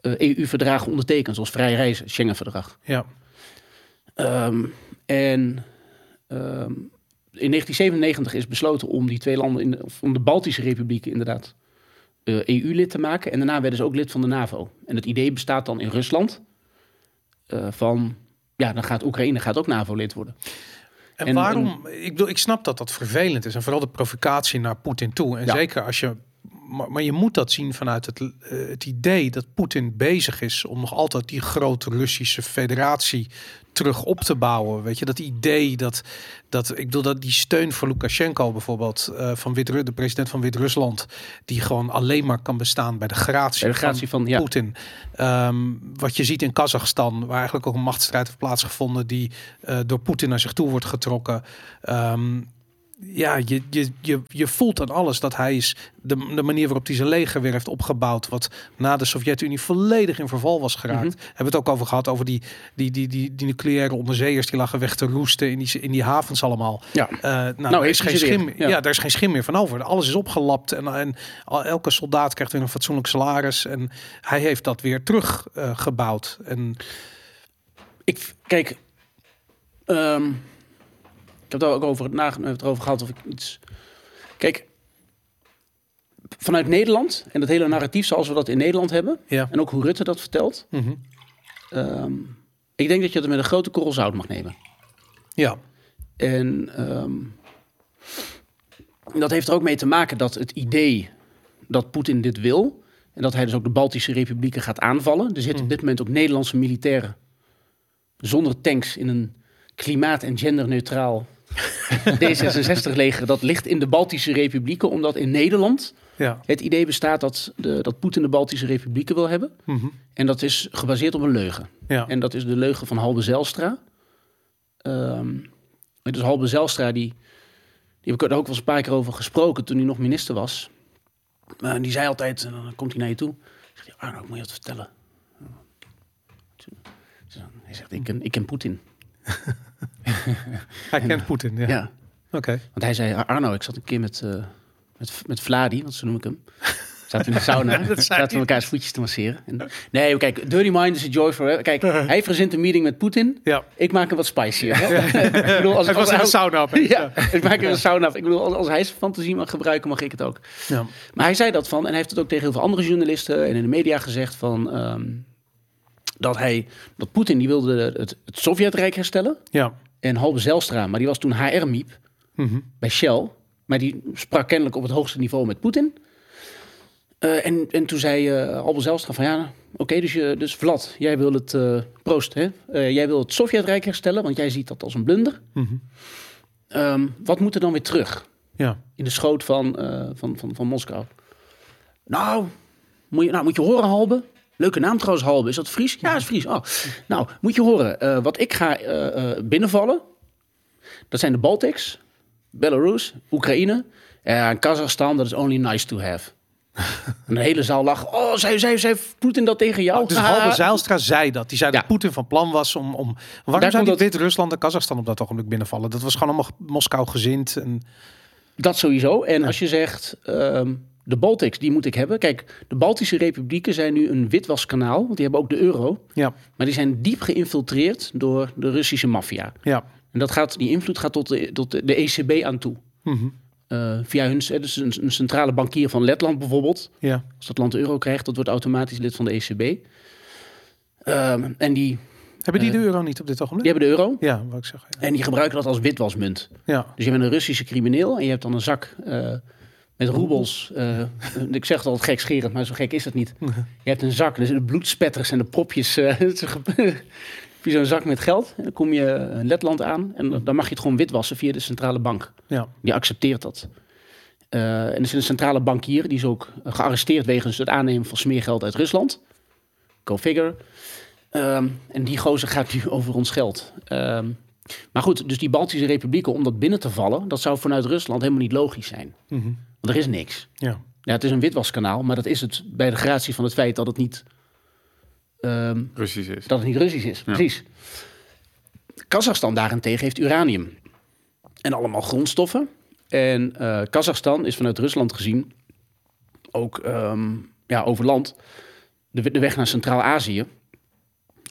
S2: eh, EU-verdragen ondertekend, zoals vrij reizen, Schengen-verdrag.
S1: Ja,
S2: en ehm, in 1997 is besloten om die twee landen, in de, om de Baltische republieken inderdaad, eh, EU-lid te maken. En daarna werden ze ook lid van de NAVO. En het idee bestaat dan in Rusland eh, van, ja, dan gaat Oekraïne gaat ook NAVO-lid worden.
S1: En,
S2: En-
S1: waarom? ik bedoel, ik snap dat dat vervelend is. En vooral de provocatie naar Poetin toe. En
S2: Ja.
S1: zeker als je. Maar, maar je moet dat zien vanuit het, eh, het idee dat Poetin bezig is om nog altijd die grote Russische federatie terug op te bouwen. Weet je, dat idee dat, dat ik bedoel dat die steun voor Lukashenko bijvoorbeeld eh, van Wit de president van Wit-Rusland, die gewoon alleen maar kan bestaan bij de gratie,
S2: Bij de gratie van, ja.
S1: Poetin. Ehm, wat je ziet in Kazachstan, waar eigenlijk ook een machtsstrijd heeft plaatsgevonden, die eh, door Poetin naar zich toe wordt getrokken. Ehm, ja, je, je, je, je voelt aan alles dat hij is de, de manier waarop hij zijn leger weer heeft opgebouwd, wat na de Sovjet-Unie volledig in verval was geraakt.
S2: Mhm.
S1: Hebben we het ook over gehad, over die, die, die, die, die nucleaire onderzeeërs die lagen weg te roesten in die, in die havens allemaal.
S2: Ja.
S1: Eh, nou,
S2: Nou,
S1: is geen schim, ja.
S2: ja.
S1: daar is geen schim meer van over. Alles is opgelapt en, en elke soldaat krijgt weer een fatsoenlijk salaris. En hij heeft dat weer teruggebouwd. gebouwd. en
S2: Ik, kijk, ehm, ik heb het ook over, na, het erover gehad of ik iets... Kijk, vanuit Nederland en het hele narratief zoals we dat in Nederland hebben...
S1: ja.
S2: en ook hoe Rutte dat vertelt...
S1: Mhm.
S2: ehm, ik denk dat je het met een grote korrel zout mag nemen.
S1: ja,
S2: En ehm, dat heeft er ook mee te maken dat het idee dat Poetin dit wil... en dat hij dus ook de Baltische republieken gaat aanvallen... er zitten op dit moment ook Nederlandse militairen... zonder tanks in een klimaat- en genderneutraal D66-leger... dat ligt in de Baltische republieken, omdat in Nederland...
S1: ja.
S2: het idee bestaat dat, de, dat Poetin de Baltische republieken wil hebben...
S1: Mhm.
S2: En dat is gebaseerd op een leugen.
S1: ja.
S2: En dat is de leugen van Halbe Zijlstra. Ehm dus Halbe Zijlstra, die, die heb ik er ook wel eens een paar keer over gesproken toen hij nog minister was. Maar die zei altijd, en dan komt hij naar je toe. Zegt hij, Arno, ik moet je wat vertellen. Hij zegt, ik ken, ik ken Poetin.
S1: Hij kent Poetin, ja.
S2: Ja.
S1: Oké.
S2: Want hij zei, Arno, ik zat een keer met, eh met, met Vladi, want zo noem ik hem. Zaten in de sauna.
S1: Dat
S2: zaten we elkaars voetjes te masseren. En, nee, kijk, Dirty Mind is a joy for... Kijk, hij verzint een meeting met Poetin.
S1: Ja.
S2: Ik maak hem wat spicier. Hè? ik bedoel, als,
S1: Hij was
S2: als- als-
S1: sauna.
S2: Ja, ik maak hem een sauna af. Ik bedoel, als, als hij zijn fantasie mag gebruiken, mag ik het ook.
S1: Ja.
S2: Maar hij zei dat van, en hij heeft het ook tegen heel veel andere journalisten en in de media gezegd van... ehm, dat hij, dat Poetin, die wilde het, het Sovjetrijk herstellen.
S1: Ja.
S2: En Halbe Zijlstra, maar die was toen HR-miep
S1: Mhm.
S2: bij Shell. Maar die sprak kennelijk op het hoogste niveau met Poetin. Eh, en, en toen zei eh Albert Zijlstra van ja, oké, dus, je, dus Vlad, jij wil het, eh proost, hè? Jij wil het Sovjetrijk herstellen, want jij ziet dat als een blunder.
S1: Mhm.
S2: Ehm, wat moet er dan weer terug
S1: Ja.
S2: in de schoot van, van, van, van Moskou? Nou moet, je, nou, moet je horen, Halbe. Leuke naam trouwens, Halbe. Is dat Fries? Ja, is Fries. Oh. Nou, moet je horen. eh, wat ik ga eh, eh, binnenvallen, dat zijn de Baltics, Belarus, Oekraïne en Kazachstan. Dat is only nice to have. en de hele zaal lag. Oh, zei, zei, zei Poetin dat tegen jou?
S1: Dus
S2: Ah.
S1: Halbe Zijlstra zei dat. Die zei
S2: Ja.
S1: dat Poetin van plan was om... om waarom
S2: Daar
S1: zou
S2: komt
S1: die
S2: dat-
S1: Wit-Rusland en Kazachstan op dat ogenblik binnenvallen? Dat was gewoon allemaal Moskou gezind. En,
S2: Dat sowieso. En als je zegt, ehm, de Baltics, die moet ik hebben. Kijk, de Baltische republieken zijn nu een witwaskanaal. Want die hebben ook de euro.
S1: ja,
S2: Maar die zijn diep geïnfiltreerd door de Russische maffia.
S1: ja.
S2: En dat gaat, die invloed gaat tot de, tot de, ECB aan toe.
S1: Mhm.
S2: eh, via hun, dus een, een, centrale bankier van Letland bijvoorbeeld.
S1: Ja.
S2: Als dat land de euro krijgt, dat wordt automatisch lid van de ECB. Ehm, en die,
S1: Hebben die
S2: Eh,
S1: de euro niet op dit ogenblik?
S2: die hebben de euro.
S1: Ja, wat ik zeg. Ja.
S2: En die gebruiken dat als witwasmunt.
S1: ja.
S2: Dus je bent een Russische crimineel en je hebt dan een zak eh, met roebels. eh, ik zeg het altijd gekscherend, maar zo gek is het niet. Je hebt een zak, er zitten bloedspetters en de propjes. eh, het is ge- heb je zo'n zak met geld. En dan kom je in Letland aan en dan mag je het gewoon witwassen via de centrale bank.
S1: Ja.
S2: Die accepteert dat. Eh, en er is een centrale bankier, die is ook gearresteerd wegens het aannemen van smeergeld uit Rusland. Go figure. Ehm, en die gozer gaat nu over ons geld. Ehm, maar goed, dus die Baltische republieken, om dat binnen te vallen, dat zou vanuit Rusland helemaal niet logisch zijn.
S1: Mhm.
S2: Want er is niks.
S1: ja.
S2: Ja, het is een witwaskanaal, maar dat is het bij de gratie van het feit dat het niet, ehm,
S3: Russisch is.
S2: dat het niet Russisch is. Precies. Kazachstan daarentegen heeft uranium en allemaal grondstoffen. En eh Kazachstan is vanuit Rusland gezien ook ehm, ja, over land de, de weg naar Centraal-Azië,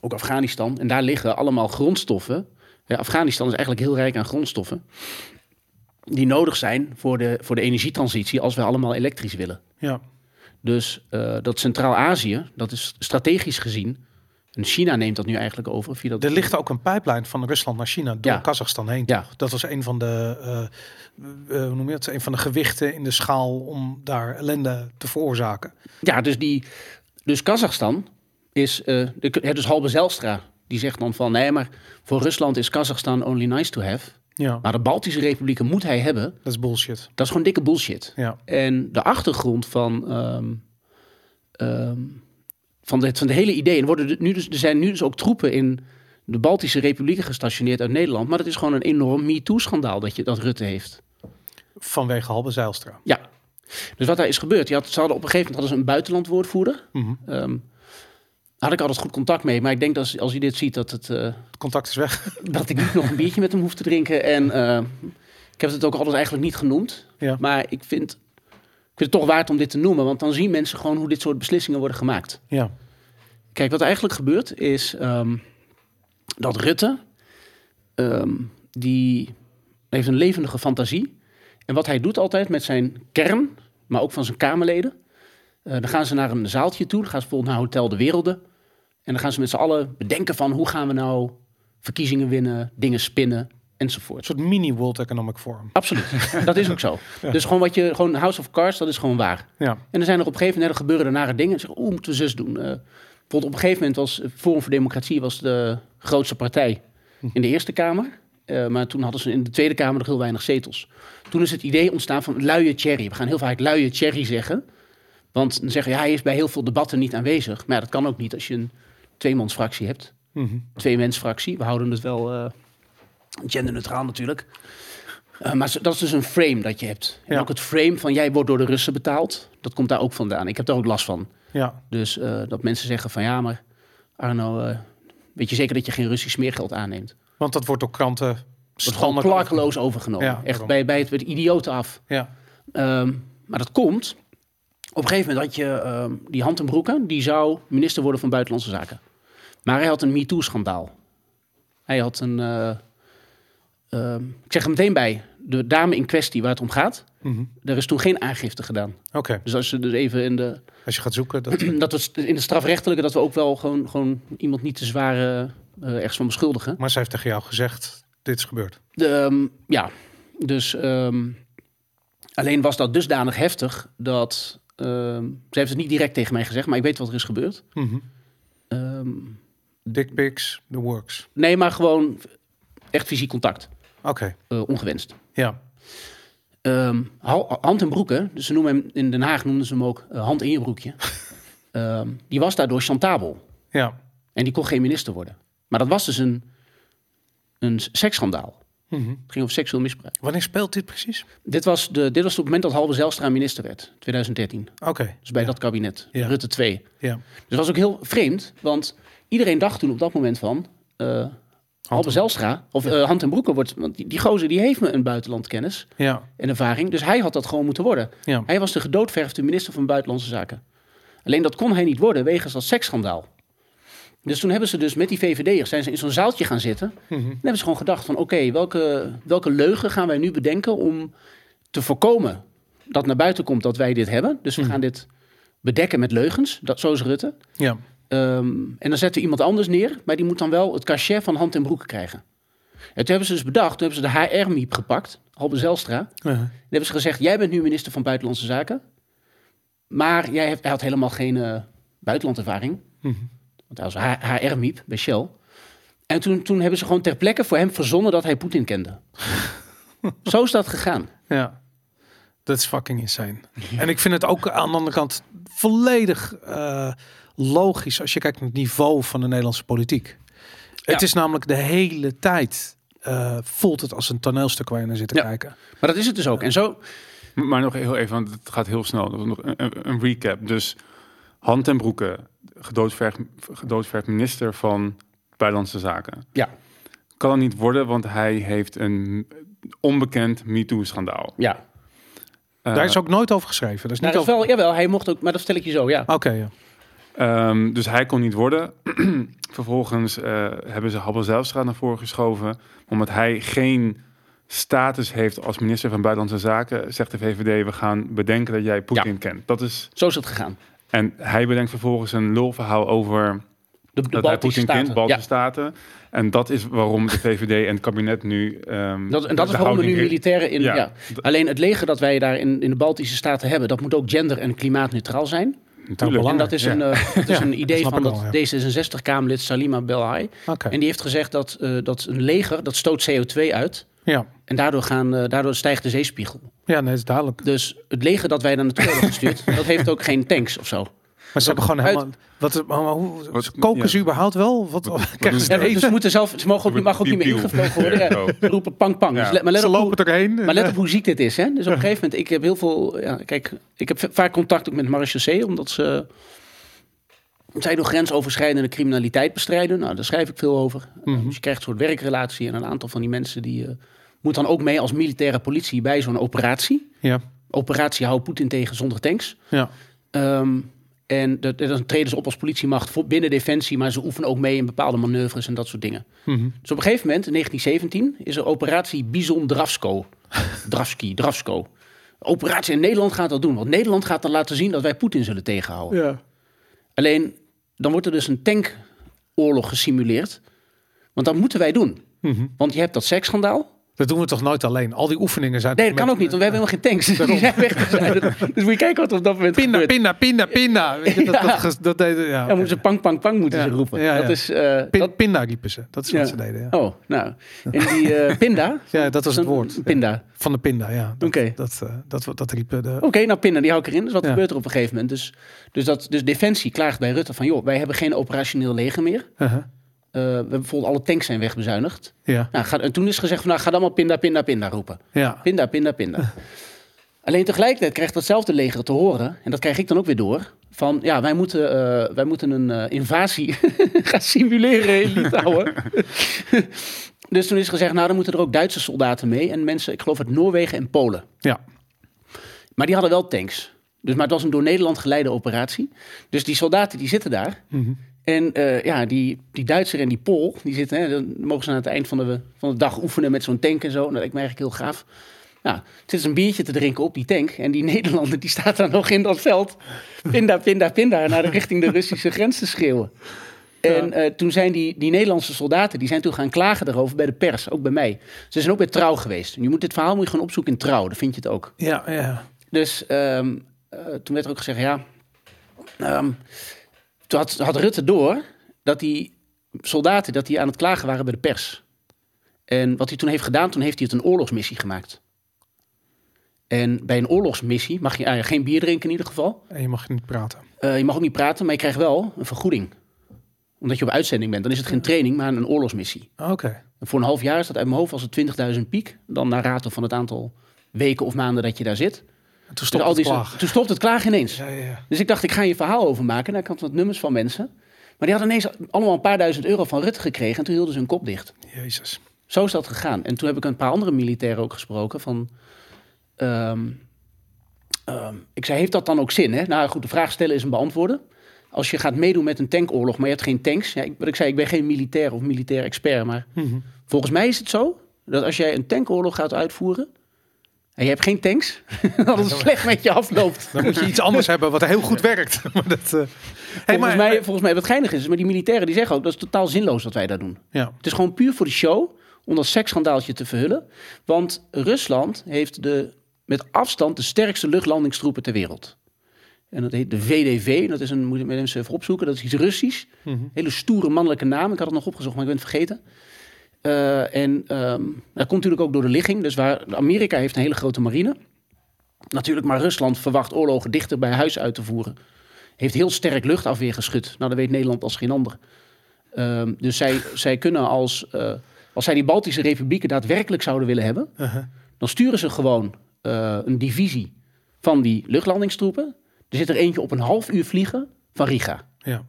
S2: ook Afghanistan. En daar liggen allemaal grondstoffen. Ja, Afghanistan is eigenlijk heel rijk aan grondstoffen. Die nodig zijn voor de, voor de energietransitie als we allemaal elektrisch willen.
S1: ja.
S2: Dus eh, dat Centraal-Azië, dat is strategisch gezien. En China neemt dat nu eigenlijk over. Via dat,
S1: Er ligt ook een pijplijn van Rusland naar China door
S2: Ja.
S1: Kazachstan heen.
S2: Ja.
S1: Dat was een van de, eh, eh, hoe noem je het? Een van de gewichten in de schaal om daar ellende te veroorzaken.
S2: Ja, dus, die, dus Kazachstan is. de, dus Halbe Zelstra, die zegt dan van nee, maar voor Rusland is Kazachstan only nice to have.
S1: Ja,
S2: Maar de Baltische republieken moet hij hebben.
S1: dat is bullshit.
S2: Dat is gewoon dikke bullshit.
S1: Ja,
S2: En de achtergrond van, ehm, ehm, van, de, van de hele idee. En worden er nu dus, er zijn nu dus ook troepen in de Baltische republieken gestationeerd uit Nederland. Maar dat is gewoon een enorm MeToo-schandaal dat, je, dat Rutte heeft.
S1: vanwege Halbe Zijlstra.
S2: Ja. Dus wat daar is gebeurd. Je had, ze hadden op een gegeven moment hadden ze een buitenlandwoordvoerder.
S1: Mhm.
S2: Ehm, had ik altijd goed contact mee. Maar ik denk dat als, als hij dit ziet, dat, het, eh,
S1: Het contact is weg.
S2: dat ik niet nog een biertje met hem hoef te drinken. En eh, ik heb het ook altijd eigenlijk niet genoemd.
S1: Ja.
S2: Maar ik vind, ik vind het toch waard om dit te noemen. Want dan zien mensen gewoon hoe dit soort beslissingen worden gemaakt.
S1: Ja,
S2: Kijk, wat er eigenlijk gebeurt is ehm, dat Rutte, ehm, die heeft een levendige fantasie. En wat hij doet altijd met zijn kern, maar ook van zijn Kamerleden. Eh, dan gaan ze naar een zaaltje toe, dan gaan ze bijvoorbeeld naar Hotel de Werelden. En dan gaan ze met z'n allen bedenken van hoe gaan we nou verkiezingen winnen, dingen spinnen
S1: een
S2: enzovoort.
S1: soort mini-World Economic Forum.
S2: Absoluut, dat is ook zo. Dus gewoon wat je, gewoon House of Cards, dat is gewoon waar.
S1: Ja,
S2: En er zijn er op een gegeven moment er gebeuren er nare dingen. En zeggen, oeh, moeten we zus doen. Eh, bijvoorbeeld op een gegeven moment was Forum voor Democratie was de grootste partij in de Eerste Kamer. Eh, maar toen hadden ze in de Tweede Kamer nog heel weinig zetels. Toen is het idee ontstaan van luie Thierry. We gaan heel vaak luie Thierry zeggen. Want dan zeggen ja, hij is bij heel veel debatten niet aanwezig. Maar ja, dat kan ook niet als je een tweemansfractie hebt.
S1: Mhm.
S2: Twee-mensfractie. We houden het wel eh genderneutraal natuurlijk. Eh, maar dat is dus een frame dat je hebt. En
S1: Ja.
S2: ook het frame van jij wordt door de Russen betaald. Dat komt daar ook vandaan. Ik heb daar ook last van.
S1: ja,
S2: Dus eh, dat mensen zeggen van ja, maar Arno, weet je zeker dat je geen Russisch smeergeld aanneemt?
S1: want dat wordt door kranten
S2: gewoon klakkeloos overgenomen.
S1: Ja,
S2: Echt bij, bij het, het idioten af.
S1: Ja,
S2: Ehm, maar dat komt. Op een gegeven moment had je ehm, die Hand en die zou minister worden van Buitenlandse Zaken. Maar hij had een MeToo-schandaal. Hij had een. eh, ehm, ik zeg er meteen bij, de dame in kwestie waar het om gaat,
S1: Mhm.
S2: er is toen geen aangifte gedaan.
S1: oké.
S2: Dus als je dus even in de,
S1: Als je gaat zoeken, dat...
S2: dat we in de strafrechtelijke, dat we ook wel gewoon, gewoon iemand niet te zware eh ergens van beschuldigen.
S1: maar ze heeft tegen jou gezegd, dit is gebeurd.
S2: De, ehm, ja, dus alleen was dat dusdanig heftig dat ehm, ze heeft het niet direct tegen mij gezegd, maar ik weet wat er is gebeurd.
S1: Mhm.
S2: Ehm,
S1: Dick pics, the works.
S2: nee, maar gewoon echt fysiek contact,
S1: Oké,
S2: eh, ongewenst.
S1: ja.
S2: Ha- hand en broeken, dus ze noemen hem in Den Haag noemden ze hem ook eh, hand in je broekje. Ehm, die was daardoor chantabel
S1: Ja.
S2: en die kon geen minister worden. Maar dat was dus een, een seksschandaal.
S1: Mhm.
S2: Het ging over seksueel misbruik.
S1: Wanneer speelt dit precies?
S2: Dit was, de, dit was het moment dat Halbe Zijlstra minister werd, 2013.
S1: Oké,
S2: Dus bij
S1: Ja.
S2: dat kabinet,
S1: Ja.
S2: Rutte 2.
S1: ja.
S2: Dus dat was ook heel vreemd, want iedereen dacht toen op dat moment van... eh Halbe Zijlstra, of eh Hand en Broeke wordt... Want die, die gozer die heeft me een buitenlandkennis
S1: Ja,
S2: en ervaring. Dus hij had dat gewoon moeten worden.
S1: ja.
S2: Hij was de gedoodverfde minister van Buitenlandse Zaken. Alleen dat kon hij niet worden wegens dat seksschandaal. Dus toen hebben ze dus met die VVD'ers zijn ze in zo'n zaaltje gaan zitten.
S1: Mhm.
S2: En hebben ze gewoon gedacht van oké, welke, welke leugen gaan wij nu bedenken om te voorkomen dat naar buiten komt dat wij dit hebben. Dus we
S1: Mhm.
S2: gaan dit bedekken met leugens. Dat, zo is Rutte.
S1: Ja.
S2: Ehm, en dan zetten we iemand anders neer, maar die moet dan wel het cachet van hand en broek krijgen. En toen hebben ze dus bedacht, toen hebben ze de HR-miep gepakt, Halbe Zelstra. Dan hebben ze gezegd, jij bent nu minister van Buitenlandse Zaken. Maar jij hebt, hij had helemaal geen eh buitenlandervaring.
S1: Mhm.
S2: Want hij was H- HR-miep bij Shell. En toen, toen hebben ze gewoon ter plekke voor hem verzonnen dat hij Poetin kende. Zo is dat gegaan.
S1: Ja, dat is fucking insane. En ik vind het ook aan de andere kant volledig eh, logisch als je kijkt naar het niveau van de Nederlandse politiek. Het is namelijk de hele tijd eh, voelt het als een toneelstuk waar je naar zit te
S2: Ja.
S1: kijken.
S2: Maar dat is het dus ook. En zo,
S3: Maar nog heel even, want het gaat heel snel. Nog een, een, een recap. Dus Hand en Broeken, gedoodverfd, gedoodverfd minister van Buitenlandse Zaken.
S2: ja,
S3: Kan het niet worden, want hij heeft een onbekend MeToo-schandaal.
S2: ja.
S3: Eh,
S1: Daar is ook nooit over geschreven. Dat is
S2: Nou,
S1: niet
S2: dat is
S1: over...
S2: wel, jawel, hij mocht ook, maar dat stel ik je zo, ja.
S1: Oké, ja.
S3: Ehm, dus hij kon niet worden. Vervolgens eh, hebben ze Habbel Zijlstra naar voren geschoven. Omdat hij geen status heeft als minister van Buitenlandse Zaken, zegt de VVD, we gaan bedenken dat jij Poetin kent. Dat is,
S2: Zo is het gegaan.
S3: En hij bedenkt vervolgens een lulverhaal over
S2: De, de
S3: dat hij Poetin
S2: Staten.
S3: Baltische
S2: Ja,
S3: Staten. En dat is waarom de VVD en het kabinet nu... ehm,
S2: dat, en dat is waarom we nu militairen in... Ja.
S3: Ja.
S2: Alleen het leger dat wij daar in, in de Baltische Staten hebben... dat moet ook gender- en klimaatneutraal zijn.
S3: Natuurlijk.
S2: En dat is een, eh, dat is
S1: Ja,
S2: een idee van dat
S1: wel,
S2: D66-Kamerlid Salima Belhai. En die heeft gezegd dat, eh, dat een leger, dat stoot CO2 uit...
S1: Ja.
S2: En daardoor, gaan, eh, daardoor stijgt de zeespiegel.
S1: Ja, nee, dat is duidelijk.
S2: Dus het leger dat wij daar naartoe hebben gestuurd... dat heeft ook geen tanks of zo.
S1: Maar ze hebben gewoon
S2: uit-
S1: helemaal... Wat, maar hoe,
S3: Wat-
S1: koken
S3: ja.
S1: ze überhaupt wel? Wat, krijgen ze
S2: Ja, dus ze, moeten zelf, ze mogen ook, niet- mag ook niet meer ingevlogen worden. Ja,
S3: Zo.
S2: ze roepen pang pang.
S3: Ja.
S2: Dus let, maar, let
S1: Ze
S2: op hoe,
S1: lopen erheen.
S2: maar let op hoe ziek dit is. Hè? Dus op een gegeven moment, ik heb heel veel... Ja, kijk, ik heb vaak contact ook met Marechaussee, omdat ze... Zij door grensoverschrijdende criminaliteit bestrijden. Nou, daar schrijf ik veel over.
S1: Mhm.
S2: Dus je krijgt een soort werkrelatie. En een aantal van die mensen die eh moet dan ook mee als militaire politie bij zo'n operatie.
S1: Ja,
S2: Operatie Hou Poetin tegen zonder tanks.
S1: ja.
S2: Ehm, en dat, dan treden ze op als politiemacht voor, binnen Defensie, maar ze oefenen ook mee in bepaalde manoeuvres en dat soort dingen.
S1: Mhm.
S2: Dus op een gegeven moment, in 1917, is er operatie Bison Dravsko. Dravski, Dravsko. Operatie in Nederland gaat dat doen, want Nederland gaat dan laten zien dat wij Poetin zullen tegenhouden.
S1: ja.
S2: Alleen, dan wordt er dus een tankoorlog gesimuleerd. Want dat moeten wij doen.
S1: Mhm.
S2: Want je hebt dat seksschandaal.
S1: Dat doen we toch nooit alleen? Al die oefeningen zijn...
S2: Nee, dat kan ook niet, want we hebben helemaal geen tanks. Die zijn. Dus moet je kijken wat er op dat moment
S1: Pinda,
S2: gebeurt.
S1: pinda, pinda, pinda. Weet je, dat, dat, dat deden... Ja,
S2: Ja, moeten ze pang, pang, pang moeten
S1: Ja.
S2: ze roepen.
S1: Ja.
S2: Dat is... eh,
S1: Pin-
S2: dat,
S1: pinda riepen ze. Dat is wat ze deden, ja.
S2: oh, nou. En die eh, pinda?
S1: Ja, dat was het woord.
S2: Pinda.
S1: Van de pinda, ja.
S2: Oké.
S1: dat, eh, dat, dat, dat riepen de...
S2: Oké, nou pinda, die hou ik erin. Dus wat gebeurt er op een gegeven moment? Dus, dus, dat, dus Defensie klaagt bij Rutte van... joh, wij hebben geen operationeel leger meer.
S1: Uh-huh.
S2: Eh, we hebben bijvoorbeeld alle tanks zijn wegbezuinigd.
S1: Ja,
S2: Nou, ga, en toen is gezegd van, nou, ga dan maar pinda, pinda, pinda roepen.
S1: ja.
S2: Pinda, pinda, pinda. Alleen tegelijkertijd krijgt datzelfde leger te horen... en dat krijg ik dan ook weer door... van ja, wij moeten, eh, wij moeten een eh, invasie gaan simuleren in Litouwen. dus toen is gezegd, nou, dan moeten er ook Duitse soldaten mee... en mensen, ik geloof uit Noorwegen en Polen.
S1: Ja.
S2: Maar die hadden wel tanks. Dus, maar het was een door Nederland geleide operatie. Dus die soldaten die zitten daar.
S1: Mhm.
S2: En eh, ja, die, die Duitser en die Pool, die zitten, hè, dan mogen ze aan het eind van de, van de dag oefenen met zo'n tank en zo. Nou, dat lijkt me eigenlijk heel gaaf. Nou, zitten ze een biertje te drinken op die tank. En die Nederlander die staat daar nog in dat veld. Pinda, pinda, pinda. Naar de richting de Russische grens te schreeuwen. En eh, toen zijn die, die Nederlandse soldaten, die zijn toen gaan klagen daarover bij de pers. Ook bij mij. Ze zijn ook bij Trouw geweest. En je moet dit verhaal moet je gewoon opzoeken in Trouw. Dan vind je het ook.
S1: Ja, ja.
S2: Dus ehm, eh, toen werd er ook gezegd, ja... ehm, toen had, had Rutte door dat die soldaten dat die aan het klagen waren bij de pers. En wat hij toen heeft gedaan, toen heeft hij het een oorlogsmissie gemaakt. En bij een oorlogsmissie mag je eh, geen bier drinken in ieder geval.
S1: En je mag niet praten.
S2: Eh, je mag ook niet praten, maar je krijgt wel een vergoeding. Omdat je op uitzending bent. Dan is het geen training, maar een oorlogsmissie.
S1: Oké.
S2: En voor een half jaar is dat uit mijn hoofd was het 20.000 piek. Dan naar rato van het aantal weken of maanden dat je daar zit.
S1: En Toen
S2: Dus
S1: stopte
S2: al
S1: het
S2: die,
S1: klagen.
S2: toen stopt het klagen ineens.
S1: Ja, ja, ja.
S2: Dus ik dacht, ik ga je verhaal overmaken. En ik had wat nummers van mensen. Maar die hadden ineens allemaal een paar duizend euro van Rutte gekregen. En toen hielden ze hun kop dicht.
S1: Jezus.
S2: Zo is dat gegaan. En toen heb ik een paar andere militairen ook gesproken. Van, ehm, ik zei, heeft dat dan ook zin? Hè? Nou goed, de vraag stellen is een beantwoorden. Als je gaat meedoen met een tankoorlog, maar je hebt geen tanks. Ja, ik, wat ik zei, ik ben geen militair of militair expert. Maar
S1: Mhm.
S2: volgens mij is het zo dat als jij een tankoorlog gaat uitvoeren... en je hebt geen tanks, dat het slecht met je afloopt.
S1: Dan moet je iets anders hebben wat heel goed werkt. maar dat, hey,
S2: volgens,
S1: maar,
S2: mij, volgens mij, wat geinig is, maar die militairen die zeggen ook, dat is totaal zinloos wat wij daar doen.
S1: ja.
S2: Het is gewoon puur voor de show, om dat seksschandaaltje te verhullen. Want Rusland heeft de, met afstand de sterkste luchtlandingstroepen ter wereld. En dat heet de VDV, dat is een, moet je mensen even opzoeken, dat is iets Russisch.
S1: Mhm.
S2: Hele stoere mannelijke naam, ik had het nog opgezocht, maar ik ben het vergeten. Eh, en ehm, dat komt natuurlijk ook door de ligging. Dus waar Amerika heeft een hele grote marine. Natuurlijk, maar Rusland verwacht oorlogen dichter bij huis uit te voeren. Heeft heel sterk luchtafweergeschut. Nou, dat weet Nederland als geen ander. Ehm, dus zij, zij kunnen als, eh, als zij die Baltische republieken daadwerkelijk zouden willen hebben,
S1: Uh-huh.
S2: dan sturen ze gewoon eh, een divisie van die luchtlandingstroepen. Er zit er eentje op een half uur vliegen van Riga
S1: ja.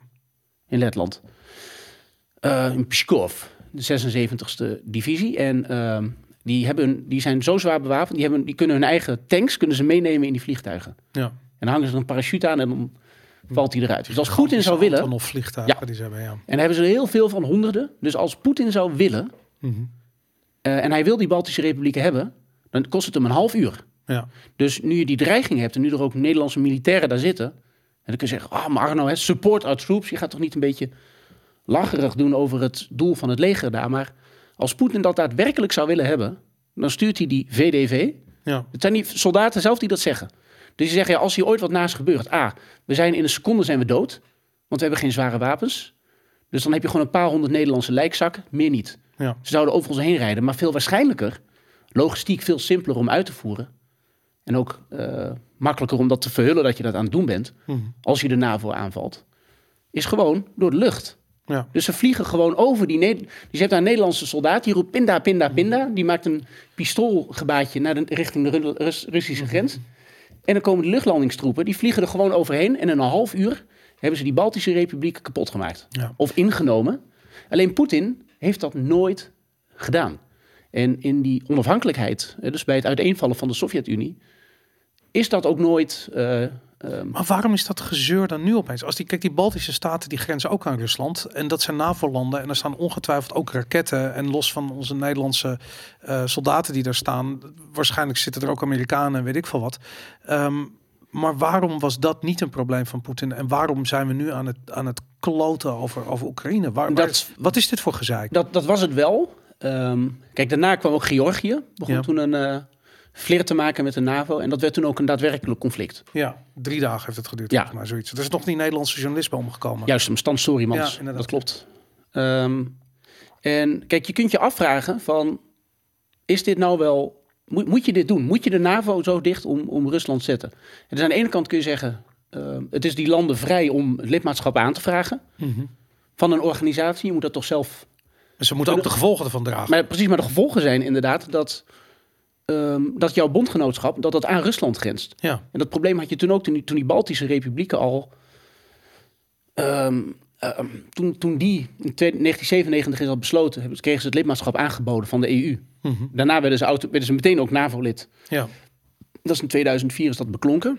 S2: in Letland. In Pskov, de 76e divisie. En ehm, die, hebben, die zijn zo zwaar bewapend, die, hebben, die kunnen hun eigen tanks kunnen ze meenemen in die vliegtuigen.
S1: ja.
S2: En dan hangen ze er een parachute aan en dan valt hij eruit. Dus als Poetin zou willen,
S1: Of vliegtuigen
S2: Ja.
S1: die ze hebben, ja.
S2: en daar hebben ze er heel veel van honderden. Dus als Poetin zou willen,
S1: Mhm.
S2: eh, en hij wil die Baltische republieken hebben, dan kost het hem een half uur.
S1: ja.
S2: Dus nu je die dreiging hebt en nu er ook Nederlandse militairen daar zitten, en dan kun je zeggen, ah, maar Arno, hè, support our troops. Je gaat toch niet een beetje lacherig doen over het doel van het leger daar. Maar als Poetin dat daadwerkelijk zou willen hebben, dan stuurt hij die VDV.
S1: ja.
S2: Het zijn die soldaten zelf die dat zeggen. Dus die zeggen, ja, als hier ooit wat naast gebeurt, A, we zijn in een seconde zijn we dood, want we hebben geen zware wapens. Dus dan heb je gewoon een paar honderd Nederlandse lijkzakken, meer niet.
S1: Ja.
S2: Ze zouden over ons heen rijden, maar veel waarschijnlijker, logistiek veel simpeler om uit te voeren. En ook eh, makkelijker om dat te verhullen dat je dat aan het doen bent,
S1: Mhm.
S2: als je de NAVO aanvalt, is gewoon door de lucht.
S1: Ja.
S2: Dus ze vliegen gewoon over die... Ne- dus je hebt daar een Nederlandse soldaat, die roept pinda, pinda, pinda. Die maakt een pistoolgebaatje naar de, richting de Ru- Rus- Russische grens. En dan komen de luchtlandingstroepen, die vliegen er gewoon overheen. En in een half uur hebben ze die Baltische Republiek kapot gemaakt.
S1: Ja.
S2: Of ingenomen. Alleen Poetin heeft dat nooit gedaan. En in die onafhankelijkheid, dus bij het uiteenvallen van de Sovjet-Unie, is dat ook nooit. eh, ehm,
S1: Maar waarom is dat gezeur dan nu opeens? Als die, kijk, die Baltische staten die grenzen ook aan Rusland. En dat zijn NAVO-landen. En er staan ongetwijfeld ook raketten. En los van onze Nederlandse eh, soldaten die daar staan. Waarschijnlijk zitten er ook Amerikanen en weet ik veel wat. Ehm, maar waarom was dat niet een probleem van Poetin? En waarom zijn we nu aan het, aan het kloten over, over Oekraïne? Waar, waar-
S2: Dat-
S1: wat is dit voor gezeik?
S2: dat, dat was het wel. Ehm, kijk, daarna kwam ook Georgië. Begon
S1: Ja.
S2: toen een eh flirt te maken met de NAVO. En dat werd toen ook een daadwerkelijk conflict.
S1: Ja, drie dagen heeft het geduurd.
S2: Ja.
S1: mij zoiets. Er is nog die Nederlandse journalist bij omgekomen.
S2: Juist, een stand sorry
S1: Ja,
S2: dat klopt. Ehm, en kijk, je kunt je afvragen van... Is dit nou wel... Moet, moet je dit doen? Moet je de NAVO zo dicht om, om Rusland zetten? En dus aan de ene kant kun je zeggen... ehm, het is die landen vrij om het lidmaatschap aan te vragen...
S1: Mhm.
S2: van een organisatie. Je moet dat toch zelf
S1: En ze moeten ook de gevolgen ervan dragen.
S2: Maar precies, maar de gevolgen zijn inderdaad dat, ehm, dat jouw bondgenootschap dat dat aan Rusland grenst.
S1: Ja,
S2: En dat probleem had je toen ook toen die, toen die Baltische republieken al. ehm, ehm, toen, toen die in twee- 1997 is al besloten, kregen ze het lidmaatschap aangeboden van de EU.
S1: Mhm.
S2: Daarna werden ze, auto, werden ze meteen ook NAVO-lid.
S1: ja.
S2: Dat is in 2004 is dat beklonken.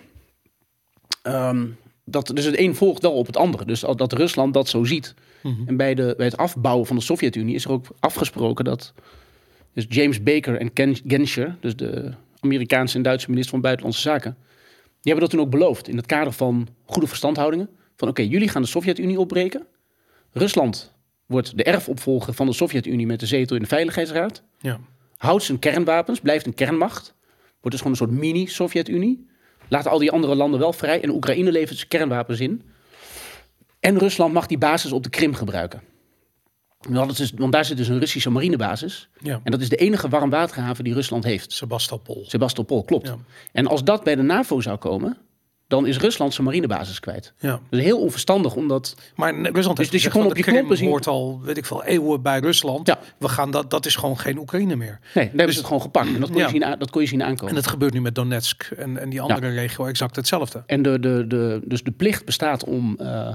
S2: Dat, dus het een volgt wel op het andere. Dus dat Rusland dat zo ziet.
S1: Mhm.
S2: En bij, de, bij het afbouwen van de Sovjet-Unie is er ook afgesproken dat dus James Baker en Ken Genscher, dus de Amerikaanse en Duitse minister van Buitenlandse Zaken, die hebben dat toen ook beloofd in het kader van goede verstandhoudingen. Van oké, jullie gaan de Sovjet-Unie opbreken. Rusland wordt de erfopvolger van de Sovjet-Unie met de zetel in de Veiligheidsraad.
S1: ja.
S2: Houdt zijn kernwapens, blijft een kernmacht. Wordt dus gewoon een soort mini-Sovjet-Unie. Laat al die andere landen wel vrij. En Oekraïne levert zijn kernwapens in. En Rusland mag die basis op de Krim gebruiken. Want, is, want daar zit dus een Russische marinebasis.
S1: ja.
S2: En dat is de enige warmwaterhaven die Rusland heeft.
S1: Sebastopol.
S2: Sebastopol, klopt.
S1: Ja.
S2: En als dat bij de NAVO zou komen, dan is Rusland zijn marinebasis kwijt.
S1: Ja.
S2: Dat is heel onverstandig, omdat...
S1: Maar Rusland heeft
S2: dus je kon op je klompen zien-
S1: hoort al, weet ik veel, eeuwen bij Rusland.
S2: Ja.
S1: We gaan dat, dat is gewoon geen Oekraïne meer.
S2: Nee, daar hebben ze het gewoon gepakt. En dat kon,
S1: Ja.
S2: je, zien, dat kon je zien aankomen.
S1: En dat gebeurt nu met Donetsk en, en die andere regio exact hetzelfde.
S2: En de, de, de, dus de plicht bestaat om. eh,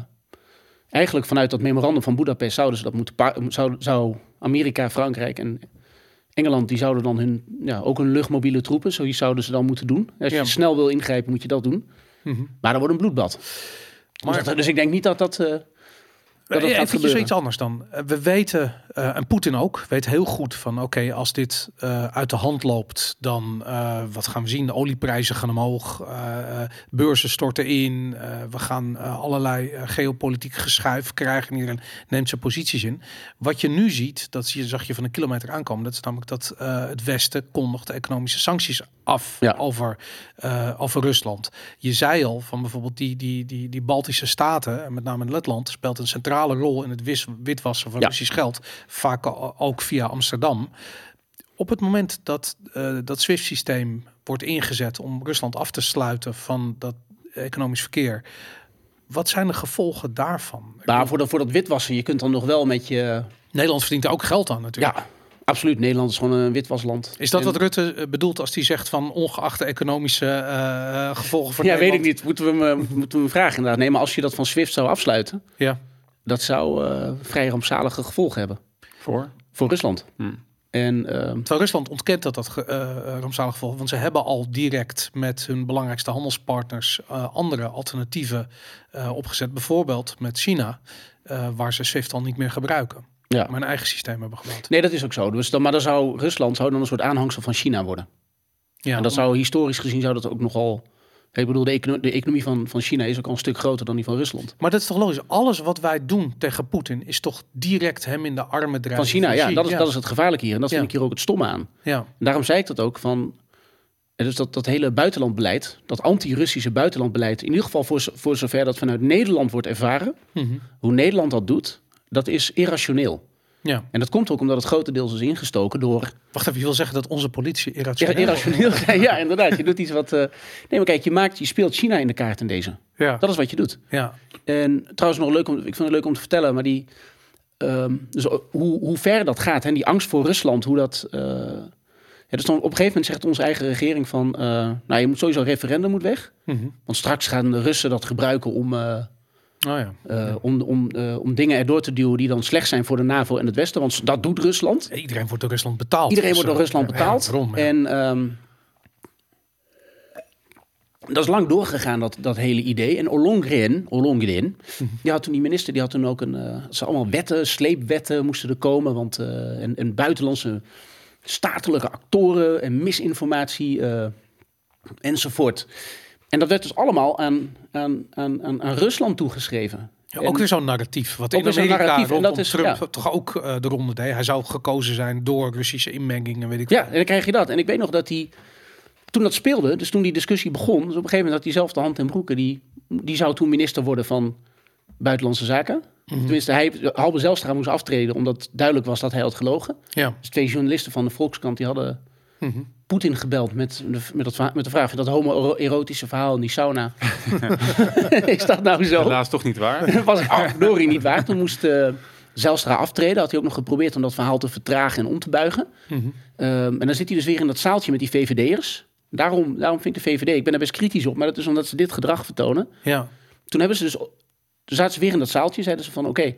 S2: eigenlijk vanuit dat memorandum van Budapest zouden ze dat moeten. Zou, zou Amerika, Frankrijk en Engeland. die zouden dan hun. Ja, ook hun luchtmobiele troepen. Zoiets zouden ze dan moeten doen. Als je
S1: Ja.
S2: snel wil ingrijpen, moet je dat doen.
S1: Mhm.
S2: Maar dan wordt een bloedbad.
S1: Maar-
S2: dus, dat- dus ik denk niet dat dat. eh, dat het gaat
S1: Even
S2: gebeuren.
S1: iets anders dan. Eh, We weten, eh, en Poetin ook, weet heel goed van oké, als dit eh, uit de hand loopt, dan wat gaan we zien? De olieprijzen gaan omhoog, beurzen storten in, we gaan allerlei geopolitiek geschuif krijgen. Iedereen neemt zijn posities in. Wat je nu ziet, dat zie je, zag je van een kilometer aankomen, dat is namelijk dat het Westen kondigt economische sancties af
S2: Ja.
S1: over, over Rusland. Je zei al van bijvoorbeeld die, die, die, die Baltische staten, en met name Letland, speelt een centrale rol in het wis- witwassen van
S2: Ja.
S1: Russisch geld, vaak ook via Amsterdam. Op het moment dat eh, dat SWIFT-systeem wordt ingezet om Rusland af te sluiten van dat economisch verkeer, wat zijn de gevolgen daarvan?
S2: Maar voor, dat voor dat witwassen, je kunt dan nog wel met je...
S1: Nederland verdient er ook geld aan natuurlijk.
S2: Ja, absoluut. Nederland is gewoon een witwasland.
S1: Is dat
S2: En-
S1: wat Rutte eh, bedoelt als hij zegt van ongeacht de economische eh, gevolgen voor
S2: Ja, weet
S1: Nederland?
S2: ik niet. Moeten we hem, moeten we hem vragen inderdaad. Nee, maar als je dat van SWIFT zou afsluiten,
S1: Ja.
S2: Dat zou eh, vrij rampzalige gevolgen hebben.
S3: Voor?
S2: Voor Rusland.
S3: Hmm.
S2: En ehm,
S1: Terwijl Rusland ontkent dat dat eh, eh, rampzalig gevolg, want ze hebben al direct met hun belangrijkste handelspartners eh, andere alternatieven eh, opgezet. Bijvoorbeeld met China, eh, waar ze SWIFT al niet meer gebruiken,
S2: ja.
S1: maar een eigen systeem hebben gebouwd.
S2: Nee, dat is ook zo. Dus dan, maar dan zou Rusland zou dan een soort aanhangsel van China worden.
S1: Ja,
S2: en dat zou historisch gezien zou dat ook nogal. Ik bedoel, de, econo- de economie van, van China is ook al een stuk groter dan die van Rusland.
S1: Maar dat is toch logisch? Alles wat wij doen tegen Poetin is toch direct hem in de armen drijven.
S2: Van China, ja, dat is,
S1: ja.
S2: dat is het gevaarlijke hier. En dat vind ik hier ook het stomme aan.
S1: Ja,
S2: En daarom zei ik dat ook van. eh, Dus dat, dat hele buitenlandbeleid, dat anti-Russische buitenlandbeleid, in ieder geval voor zover dat vanuit Nederland wordt ervaren,
S1: Mhm.
S2: hoe Nederland dat doet, dat is irrationeel.
S1: Ja.
S2: En dat komt ook omdat het grotendeels is ingestoken door
S1: Wacht even, je wil zeggen dat onze politie irrationeel
S2: irrationeel zijn. Ja, inderdaad. Je doet iets wat. eh, Nee, maar kijk, je, maakt, je speelt China in de kaart in deze.
S1: Ja,
S2: Dat is wat je doet.
S1: ja.
S2: En trouwens, nog leuk om, ik vind het leuk om te vertellen, maar die. ehm, dus hoe, hoe ver dat gaat, hè, die angst voor Rusland, hoe dat. eh, ja, dus dan op een gegeven moment zegt onze eigen regering van. eh, nou, je moet sowieso een referendum moet weg.
S1: Mhm.
S2: Want straks gaan de Russen dat gebruiken om.
S1: Oh ja.
S2: eh, om, om, eh, om dingen erdoor te duwen die dan slecht zijn voor de NAVO en het Westen. Want dat doet Rusland.
S1: Iedereen wordt door Rusland betaald.
S2: Iedereen wordt door Rusland betaald.
S1: Waarom.
S2: En ehm, dat is lang doorgegaan, dat, dat hele idee. En Ollongren, Ollongren die had toen die minister, die had toen ook een... eh ze allemaal wetten, sleepwetten moesten er komen. Want, en, en buitenlandse statelijke actoren en misinformatie enzovoort. En dat werd dus allemaal aan, aan, aan, aan, Rusland toegeschreven.
S1: Ja,
S2: En-
S1: ook weer zo'n narratief. Wat
S2: Ook
S1: in Amerika
S2: narratief, en dat is-
S1: Trump
S2: ja.
S1: toch ook eh, de ronde deed. Hij zou gekozen zijn door Russische inmenging en weet ik
S2: Ja, en dan krijg je dat. En ik weet nog dat hij, toen dat speelde, dus toen die discussie begon, dus op een gegeven moment had hij zelf de hand in broeken, die, die zou toen minister worden van Buitenlandse Zaken.
S1: Mhm.
S2: Tenminste, hij, Halbe Zijlstra moest aftreden, omdat duidelijk was dat hij had gelogen.
S1: Ja.
S2: Dus twee journalisten van de Volkskrant, die hadden
S1: Mhm.
S2: Poetin gebeld met, de, met, dat, met de vraag, dat homoerotische verhaal in die sauna, is dat nou zo?
S3: Helaas toch niet waar.
S2: Dat was verdorie niet waar. Toen moest eh Zijlstra aftreden. Had hij ook nog geprobeerd om dat verhaal te vertragen en om te buigen.
S1: Mhm.
S2: Ehm, en dan zit hij dus weer in dat zaaltje met die VVD'ers. Daarom, daarom vind ik de VVD, ik ben er best kritisch op, maar dat is omdat ze dit gedrag vertonen.
S1: ja.
S2: Toen hebben ze dus, toen zaten ze weer in dat zaaltje, zeiden ze van oké,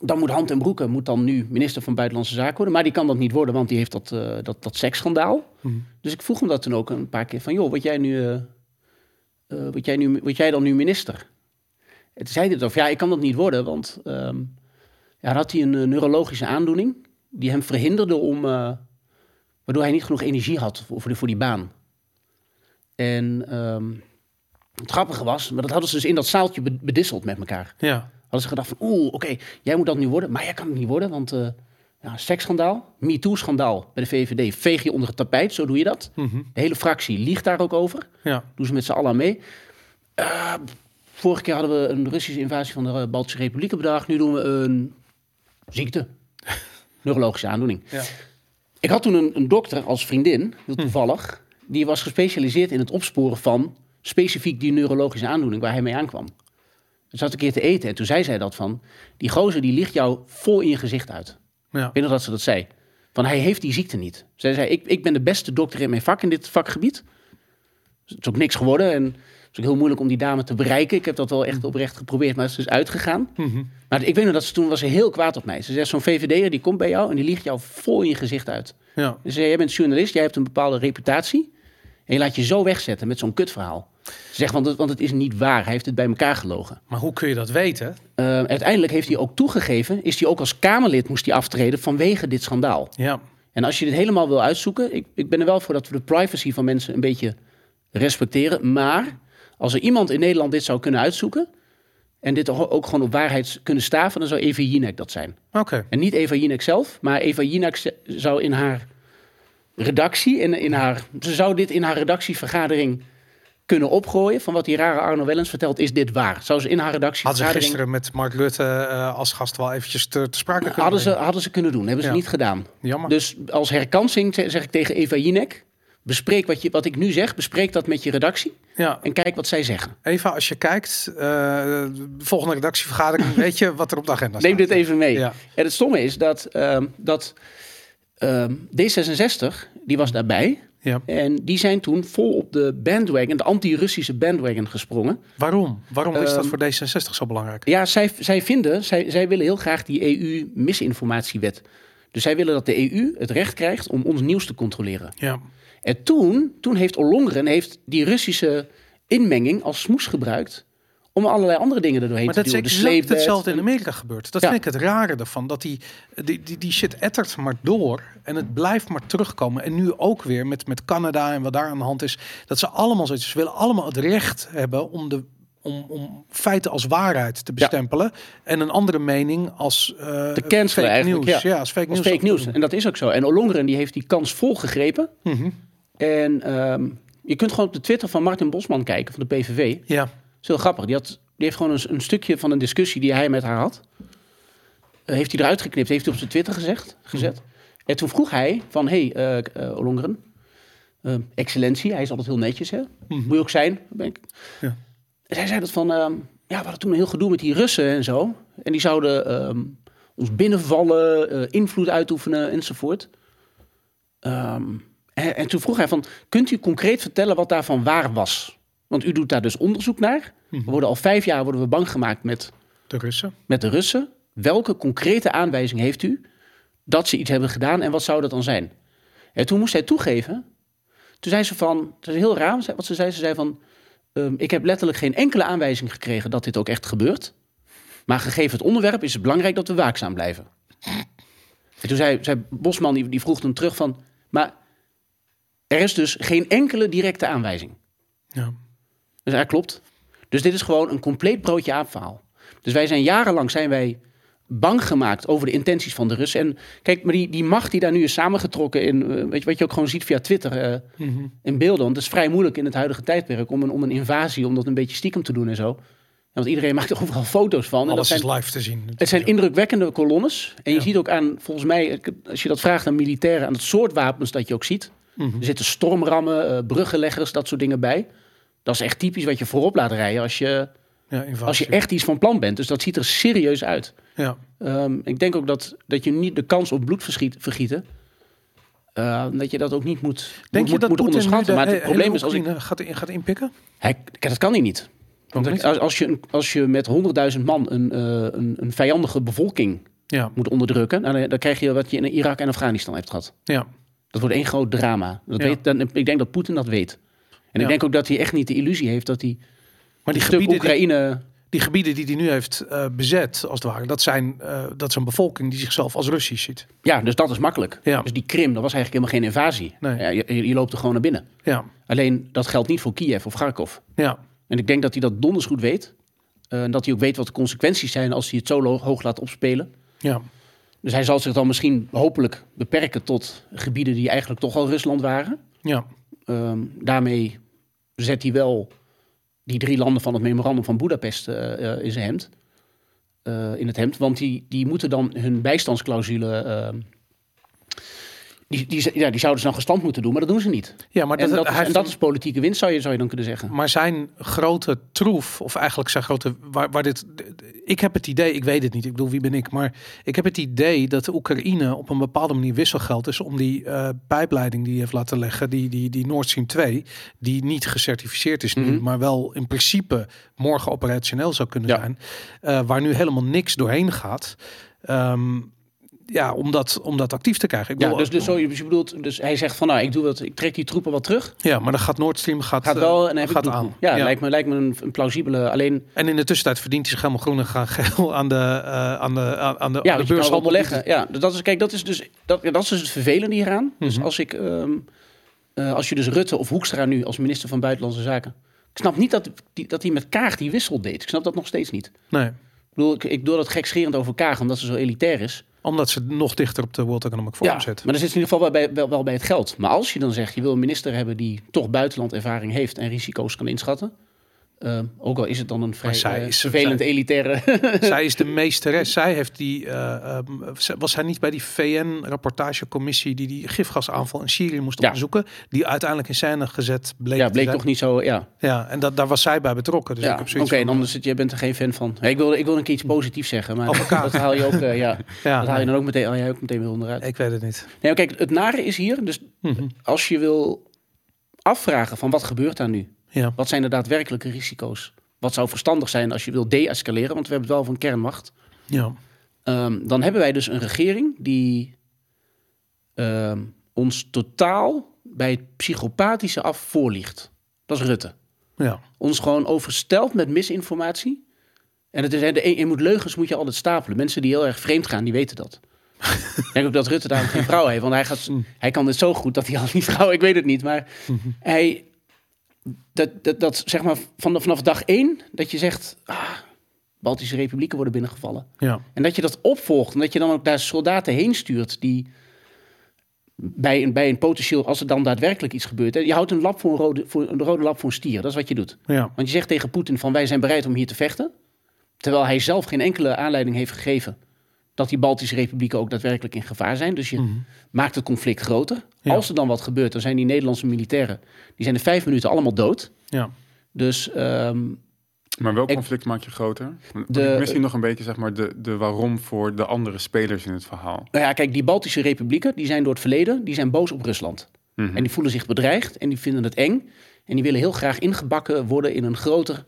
S2: dan moet Hand en Broeke moet dan nu minister van Buitenlandse Zaken worden. Maar die kan dat niet worden, want die heeft dat, eh dat, dat seksschandaal.
S1: Mhm.
S2: Dus ik vroeg hem dat toen ook een paar keer van, joh, word jij nu, word jij, nu word jij dan nu minister? En toen zei hij dat, ja, ik kan dat niet worden, want ehm, ja, had hij een neurologische aandoening die hem verhinderde om, waardoor hij niet genoeg energie had voor, voor, die, voor die baan. En ehm, het grappige was, maar dat hadden ze dus in dat zaaltje be- bedisseld met elkaar.
S1: Ja.
S2: Hadden ze gedacht van, oeh, oké, jij moet dat nu worden, maar jij kan het niet worden, want eh ja, seksschandaal, MeToo-schandaal bij de VVD, veeg je onder het tapijt, zo doe je dat.
S1: Mhm.
S2: De hele fractie liegt daar ook over.
S1: Ja.
S2: Doen ze met z'n allen mee. Eh, vorige keer hadden we een Russische invasie van de eh, Baltische Republiek bedacht. Nu doen we een ziekte. Neurologische aandoening.
S1: Ja.
S2: Ik had toen een, een dokter als vriendin, heel toevallig. Die was gespecialiseerd in het opsporen van specifiek die neurologische aandoening waar hij mee aankwam. Ze zat een keer te eten en toen zei zij dat van... Die gozer die ligt jou vol in je gezicht uit.
S1: Ja.
S2: Ik weet nog dat ze dat zei. Van hij heeft die ziekte niet. Zij zei, ik, ik ben de beste dokter in mijn vak, in dit vakgebied. Het is ook niks geworden en het is ook heel moeilijk om die dame te bereiken. Ik heb dat wel echt oprecht geprobeerd, maar het is dus uitgegaan.
S1: Mhm.
S2: Maar ik weet nog dat ze toen was ze heel kwaad op mij. Ze zegt, zo'n VVD'er die komt bij jou en die liegt jou vol in je gezicht uit.
S1: Ja.
S2: Ze zei, jij bent journalist, jij hebt een bepaalde reputatie. En je laat je zo wegzetten met zo'n kutverhaal. Ze zegt, want het, want het is niet waar. Hij heeft het bij elkaar gelogen.
S1: Maar hoe kun je dat weten?
S2: Uh, uiteindelijk heeft hij ook toegegeven, is hij ook als Kamerlid moest hij aftreden vanwege dit schandaal.
S1: Ja.
S2: En als je dit helemaal wil uitzoeken, ik, ik ben er wel voor dat we de privacy van mensen een beetje respecteren. Maar als er iemand in Nederland dit zou kunnen uitzoeken en dit ook gewoon op waarheid kunnen staven, dan zou Eva Jinek dat zijn.
S1: Oké.
S2: En niet Eva Jinek zelf, maar Eva Jinek zou in haar redactie, in, in haar, ze zou dit in haar redactievergadering kunnen opgooien van wat die rare Arno Wellens vertelt, is dit waar? Zou ze in haar redactie
S1: Hadden ze gisteren met Mark Rutte uh, als gast wel eventjes te, te sprake kunnen
S2: hadden ze, hadden ze kunnen doen, hebben ze niet gedaan.
S1: Jammer.
S2: Dus als herkansing zeg ik tegen Eva Jinek, bespreek wat, je, wat ik nu zeg, bespreek dat met je redactie.
S1: Ja.
S2: En kijk wat zij zeggen.
S1: Eva, als je kijkt, uh, de volgende redactievergadering, weet je wat er op de agenda staat.
S2: Neem dit even mee. Ja. En het stomme is dat, uh, dat uh, D66, die was daarbij.
S1: Ja.
S2: En die zijn toen vol op de bandwagon, de anti-Russische bandwagon gesprongen.
S1: Waarom? Waarom is dat
S2: Ehm,
S1: voor D66 zo belangrijk?
S2: Ja, zij, zij vinden, zij, zij willen heel graag die EU-misinformatiewet. Dus zij willen dat de EU het recht krijgt om ons nieuws te controleren.
S1: Ja.
S2: En toen, toen heeft Ollongren heeft die Russische inmenging als smoes gebruikt om allerlei andere dingen er doorheen
S1: Maar
S2: te
S1: dat is
S2: duwen. De
S1: exact hetzelfde in Amerika gebeurt. Dat
S2: Ja.
S1: vind ik het rare ervan. Dat die, die, die, die shit ettert maar door. En het blijft maar terugkomen. En nu ook weer met, met Canada en wat daar aan de hand is. Dat ze allemaal zoiets ze willen allemaal het recht hebben om de om, om feiten als waarheid te bestempelen. En een andere mening als eh
S2: Te cancelen
S1: fake nieuws.
S2: ja.
S1: als fake
S2: als
S1: nieuws.
S2: fake. En dat is ook zo. En Ollongren die heeft die kans vol gegrepen.
S1: Mhm.
S2: En ehm, je kunt gewoon op de Twitter van Martin Bosman kijken, van de PVV. Dat
S1: Ja,
S2: is heel grappig. Die, had, die heeft gewoon een, een stukje van een discussie die hij met haar had. eh, heeft hij eruit geknipt, heeft hij op zijn Twitter gezegd, gezet. En toen vroeg hij van, hé, hey, eh, eh, Ollongren, eh, excellentie, hij is altijd heel netjes, hè?
S1: Mhm.
S2: Moet je ook zijn. Ben ik.
S1: Ja.
S2: En zij zei dat van, ehm, ja, we hadden toen een heel gedoe met die Russen en zo. En die zouden ehm, ons binnenvallen, invloed uitoefenen enzovoort. Ehm, en, en toen vroeg hij van, kunt u concreet vertellen wat daarvan waar was? Want u doet daar dus onderzoek naar.
S1: Mhm.
S2: We worden al vijf jaar worden we bang gemaakt met,
S1: de Russen.
S2: met de Russen. Welke concrete aanwijzing heeft u dat ze iets hebben gedaan en wat zou dat dan zijn? En toen moest hij toegeven. Toen zei ze van, het is heel raar wat ze zei. Ze zei van, ehm, ik heb letterlijk geen enkele aanwijzing gekregen dat dit ook echt gebeurt. Maar gegeven het onderwerp is het belangrijk dat we waakzaam blijven. En toen zei, zei Bosman, die, die vroeg hem terug van, maar er is dus geen enkele directe aanwijzing.
S1: Ja.
S2: Dus ja, klopt. Dus dit is gewoon een compleet broodje aap verhaal. Dus wij zijn jarenlang zijn wij bang gemaakt over de intenties van de Russen. En kijk, maar die, die macht die daar nu is samengetrokken in, eh, weet je, wat je ook gewoon ziet via Twitter eh,
S1: Mhm.
S2: in beelden. Want het is vrij moeilijk in het huidige tijdperk om een, om een invasie, om dat een beetje stiekem te doen en zo. Ja, want iedereen maakt er overal foto's van. En dat
S1: Alles
S2: zijn,
S1: is live te zien.
S2: het zijn indrukwekkende kolonnes. En je
S1: Ja.
S2: ziet ook aan, volgens mij, als je dat vraagt aan militairen, aan het soort wapens dat je ook ziet.
S1: Mhm.
S2: Er zitten stormrammen, eh, bruggenleggers, dat soort dingen bij. Dat is echt typisch wat je voorop laat rijden als je,
S1: Ja,
S2: als je echt iets van plan bent. Dus dat ziet er serieus uit.
S1: Ja.
S2: Ehm, ik denk ook dat, dat je niet de kans op bloed verschiet, vergieten, eh, dat je dat ook niet moet,
S1: Denk
S2: moet,
S1: je dat
S2: moet onderschatten.
S1: de
S2: Maar het
S1: he-
S2: probleem is, als ik,
S1: Oekraïne gaat, gaat inpikken?
S2: hij, dat kan hij niet. Want als, als, je, als je met 100.000 man een, eh, een, een vijandige bevolking
S1: Ja.
S2: moet onderdrukken, dan, dan krijg je wat je in Irak en Afghanistan hebt gehad.
S1: Ja.
S2: Dat wordt één groot drama. Dat
S1: Ja.
S2: weet, dan, ik denk dat Poetin dat weet. En ik denk ook dat hij echt niet de illusie heeft dat hij
S1: Maar die
S2: stuk
S1: gebieden, die,
S2: Oekraïne...
S1: die gebieden die hij nu heeft eh, bezet, als het ware, dat, zijn, eh, dat is een bevolking die zichzelf als Russisch ziet.
S2: Ja, dus dat is makkelijk.
S1: Ja.
S2: Dus die Krim, dat was eigenlijk helemaal geen invasie.
S1: Nee.
S2: Ja, je, je loopt er gewoon naar binnen.
S1: Ja.
S2: Alleen, dat geldt niet voor Kiev of Kharkov.
S1: Ja.
S2: En ik denk dat hij dat donders goed weet. Eh, En dat hij ook weet wat de consequenties zijn als hij het zo hoog laat opspelen.
S1: Ja.
S2: Dus hij zal zich dan misschien hopelijk beperken tot gebieden die eigenlijk toch al Rusland waren.
S1: Ja.
S2: Ehm, daarmee zet hij wel die drie landen van het memorandum van Budapest eh, eh, in zijn hemd. Eh, in het hemd, want die, die moeten dan hun bijstandsclausule. Die, die, ja, die zouden ze dan gestand moeten doen, maar dat doen ze niet.
S1: ja, maar
S2: en,
S1: dat,
S2: is, en dat is politieke winst, zou je, zou je dan kunnen zeggen.
S1: Maar zijn grote troef, of eigenlijk zijn grote, waar, waar dit, ik heb het idee, ik weet het niet, ik bedoel wie ben ik, maar ik heb het idee dat de Oekraïne op een bepaalde manier wisselgeld is om die eh, pijpleiding die hij heeft laten leggen, die, die, die Nord Stream 2, die niet gecertificeerd is nu,
S2: Mhm.
S1: maar wel in principe morgen operationeel zou kunnen
S2: Ja.
S1: zijn, eh, waar nu helemaal niks doorheen gaat. Ehm, ja, om dat, om dat actief te krijgen. Ik
S2: Ja, dus, dus, zo, dus je bedoelt, dus hij zegt van nou, ik, doe wat, ik trek die troepen wat terug.
S1: ja, maar dan gaat Nord Stream gaat,
S2: Gaat
S1: eh,
S2: wel en
S1: gaat
S2: doel.
S1: aan.
S2: Ja, Lijkt, me, lijkt me een, een plausibele. Alleen
S1: En in de tussentijd verdient hij zich helemaal groen en gaan geel aan de, eh, aan de, aan de,
S2: ja,
S1: aan de beurshandel.
S2: beleggen. Ja, dat is, kijk, dat is dus dat, dat is dus het vervelende hieraan. Dus
S1: Mhm.
S2: als ik, ehm, eh, als je dus Rutte of Hoekstra nu als minister van Buitenlandse Zaken. Ik snap niet dat die, dat hij met Kaag die wissel deed. Ik snap dat nog steeds niet.
S1: Nee,
S2: Ik bedoel, ik, ik doe dat gekscherend over Kaag, omdat ze zo elitair is.
S1: Omdat ze nog dichter op de World Economic Forum
S2: Ja,
S1: zit.
S2: maar dan zit in ieder geval wel bij, wel, wel bij het geld. Maar als je dan zegt, je wil een minister hebben die toch buitenlandervaring heeft en risico's kan inschatten. Ehm, ook al is het dan een vrij eh,
S1: is-
S2: vervelend elitaire.
S1: zij is de meesteres. Zij heeft die. eh, ehm, was zij niet bij die VN-rapportagecommissie die die gifgasaanval in Syrië moest
S2: Ja.
S1: onderzoeken? Die uiteindelijk in scène gezet bleek.
S2: ja, bleek toch niet zo. Ja,
S1: Ja, en dat, daar was zij bij betrokken. Dus
S2: ja. oké, het, jij bent er geen fan van. Ik, wil, ik wil een keer iets positiefs zeggen, maar dat haal je ook, eh, ja,
S1: Ja,
S2: dat haal je dan ook meteen, haal jij ook meteen weer onderuit.
S1: ik weet het niet.
S2: Nee, kijk, het nare is hier, dus
S1: Mhm.
S2: als je wil afvragen van wat gebeurt daar nu?
S1: Ja,
S2: Wat zijn de daadwerkelijke risico's? Wat zou verstandig zijn als je wil de-escaleren? Want we hebben het wel van kernmacht.
S1: ja.
S2: Ehm, dan hebben wij dus een regering die ehm, ons totaal bij het psychopathische af voorliegt. Dat is Rutte.
S1: ja.
S2: Ons gewoon overstelt met misinformatie. En het is, hè, de, je moet leugens moet je altijd stapelen. Mensen die heel erg vreemd gaan, die weten dat. Ik denk ook dat Rutte daar geen vrouw heeft. Want hij, gaat, hij kan dit zo goed dat hij al niet vrouw... Ik weet het niet, maar hij... Dat, dat, dat zeg maar van, vanaf dag één dat je zegt... Ah, Baltische republieken worden binnengevallen.
S1: ja.
S2: En dat je dat opvolgt. En dat je dan ook daar soldaten heen stuurt die bij een, bij een potentieel, als er dan daadwerkelijk iets gebeurt. Hè, je houdt een, lap voor een, rode, voor een rode lap voor een stier. Dat is wat je doet.
S1: ja.
S2: Want je zegt tegen Poetin van wij zijn bereid om hier te vechten. Terwijl hij zelf geen enkele aanleiding heeft gegeven dat die Baltische republieken ook daadwerkelijk in gevaar zijn. Dus je maakt het conflict groter.
S1: Mhm. Ja.
S2: Als er dan wat gebeurt, dan zijn die Nederlandse militairen, die zijn in vijf minuten allemaal dood.
S1: ja.
S2: Dus ehm,
S3: Maar welk
S2: Ik-
S3: conflict maak je groter? Want
S2: De-
S3: ik mis hier nog een beetje zeg maar, de, de waarom voor de andere spelers in het verhaal.
S2: Nou ja, kijk, die Baltische republieken, die zijn door het verleden, die zijn boos op Rusland.
S3: Mhm.
S2: En die voelen zich bedreigd en die vinden het eng. En die willen heel graag ingebakken worden in een groter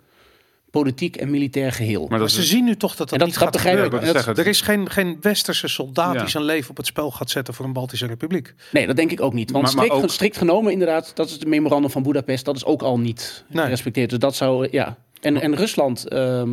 S2: politiek en militair geheel.
S3: Maar
S1: ze
S3: is,
S1: zien nu toch dat dat,
S2: En dat-
S1: niet
S2: dat
S1: gaat gebeuren.
S3: Ja,
S1: Dat- er is geen, geen westerse soldaat
S3: Ja.
S1: die zijn leven op het spel gaat zetten voor een Baltische republiek.
S2: Nee, dat denk ik ook niet. Want
S3: Maar- maar
S2: strikt,
S3: ook-
S2: strikt genomen, inderdaad, dat is het memorandum van Budapest, dat is ook al niet
S1: Nee.
S2: gerespecteerd. Dus dat zou, eh, ja. En, en Rusland ehm,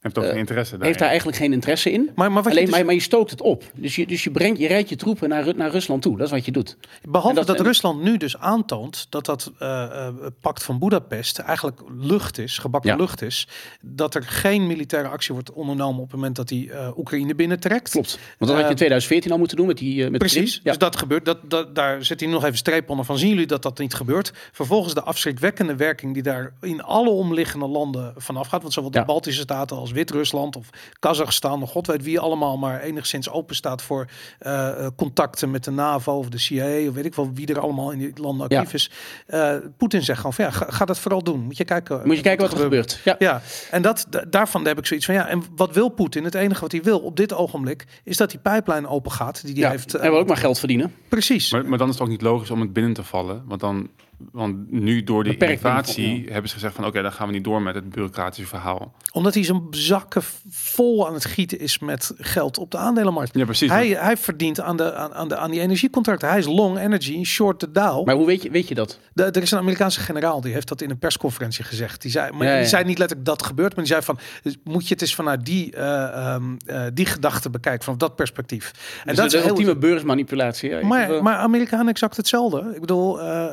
S3: heeft toch
S2: eh,
S3: geen interesse daarin.
S2: heeft daar eigenlijk geen interesse in.
S1: Maar, maar, wat je
S2: Alleen,
S1: dus-
S2: maar, maar je stookt het op. Dus je, dus je, brengt, je rijdt je troepen naar, naar Rusland toe. Dat is wat je doet.
S1: behalve dat,
S2: dat- en-
S1: Rusland nu dus aantoont dat dat eh, eh, pact van Budapest eigenlijk lucht is, gebakken
S2: Ja.
S1: lucht is, dat er geen militaire actie wordt ondernomen op het moment dat die eh, Oekraïne binnentrekt.
S2: Klopt. Want dat had je in 2014 al moeten doen met die... met
S1: Precies.
S2: Ja.
S1: dus dat gebeurt. Dat, dat, daar zit hij nog even streep onder van. Zien jullie dat dat niet gebeurt? Vervolgens de afschrikwekkende werking die daar in alle omliggende landen vanaf gaat. Want zowel de
S2: Ja.
S1: Baltische Staten als Wit-Rusland of Kazachstan, of god weet wie allemaal maar enigszins open staat voor eh, eh, contacten met de NAVO of de CIA of weet ik wel wie er allemaal in die landen
S2: Ja.
S1: actief is. Eh, Poetin zegt gewoon van ja, ga, ga dat vooral doen. Moet je kijken.
S2: Moet je kijken wat er gebeurt. Ja.
S1: Ja, en dat, da- daarvan heb ik zoiets van ja. En wat wil Poetin? Het enige wat hij wil op dit ogenblik is dat die pijplijn open gaat. Die hij
S2: Ja.
S1: heeft.
S2: En we ook maar geld verdienen.
S1: Precies.
S3: Maar, maar dan is het ook niet logisch om het binnen te vallen. Want dan, want nu door de
S2: Beperkt
S3: innovatie hebben ze gezegd van oké, dan gaan we niet door met het bureaucratische verhaal.
S1: Omdat hij zijn zakken vol aan het gieten is met geld op de aandelenmarkt.
S3: Ja, precies.
S1: Hij, hij verdient aan, de, aan, aan, de, aan die energiecontracten. Hij is long energy, short the Dow.
S2: Maar hoe weet je, weet je dat?
S1: De- er is een Amerikaanse generaal die heeft dat in een persconferentie gezegd. Die zei, maar
S2: Ja, ja.
S1: die zei niet letterlijk dat gebeurt, maar die zei van moet je het eens vanuit die, eh, ehm, eh, die gedachte bekijken, vanaf dat perspectief. En
S2: Dus
S1: dat
S2: dat is
S1: heel,
S2: ultieme beursmanipulatie.
S1: Maar, maar Amerikanen exact hetzelfde. Ik bedoel, eh,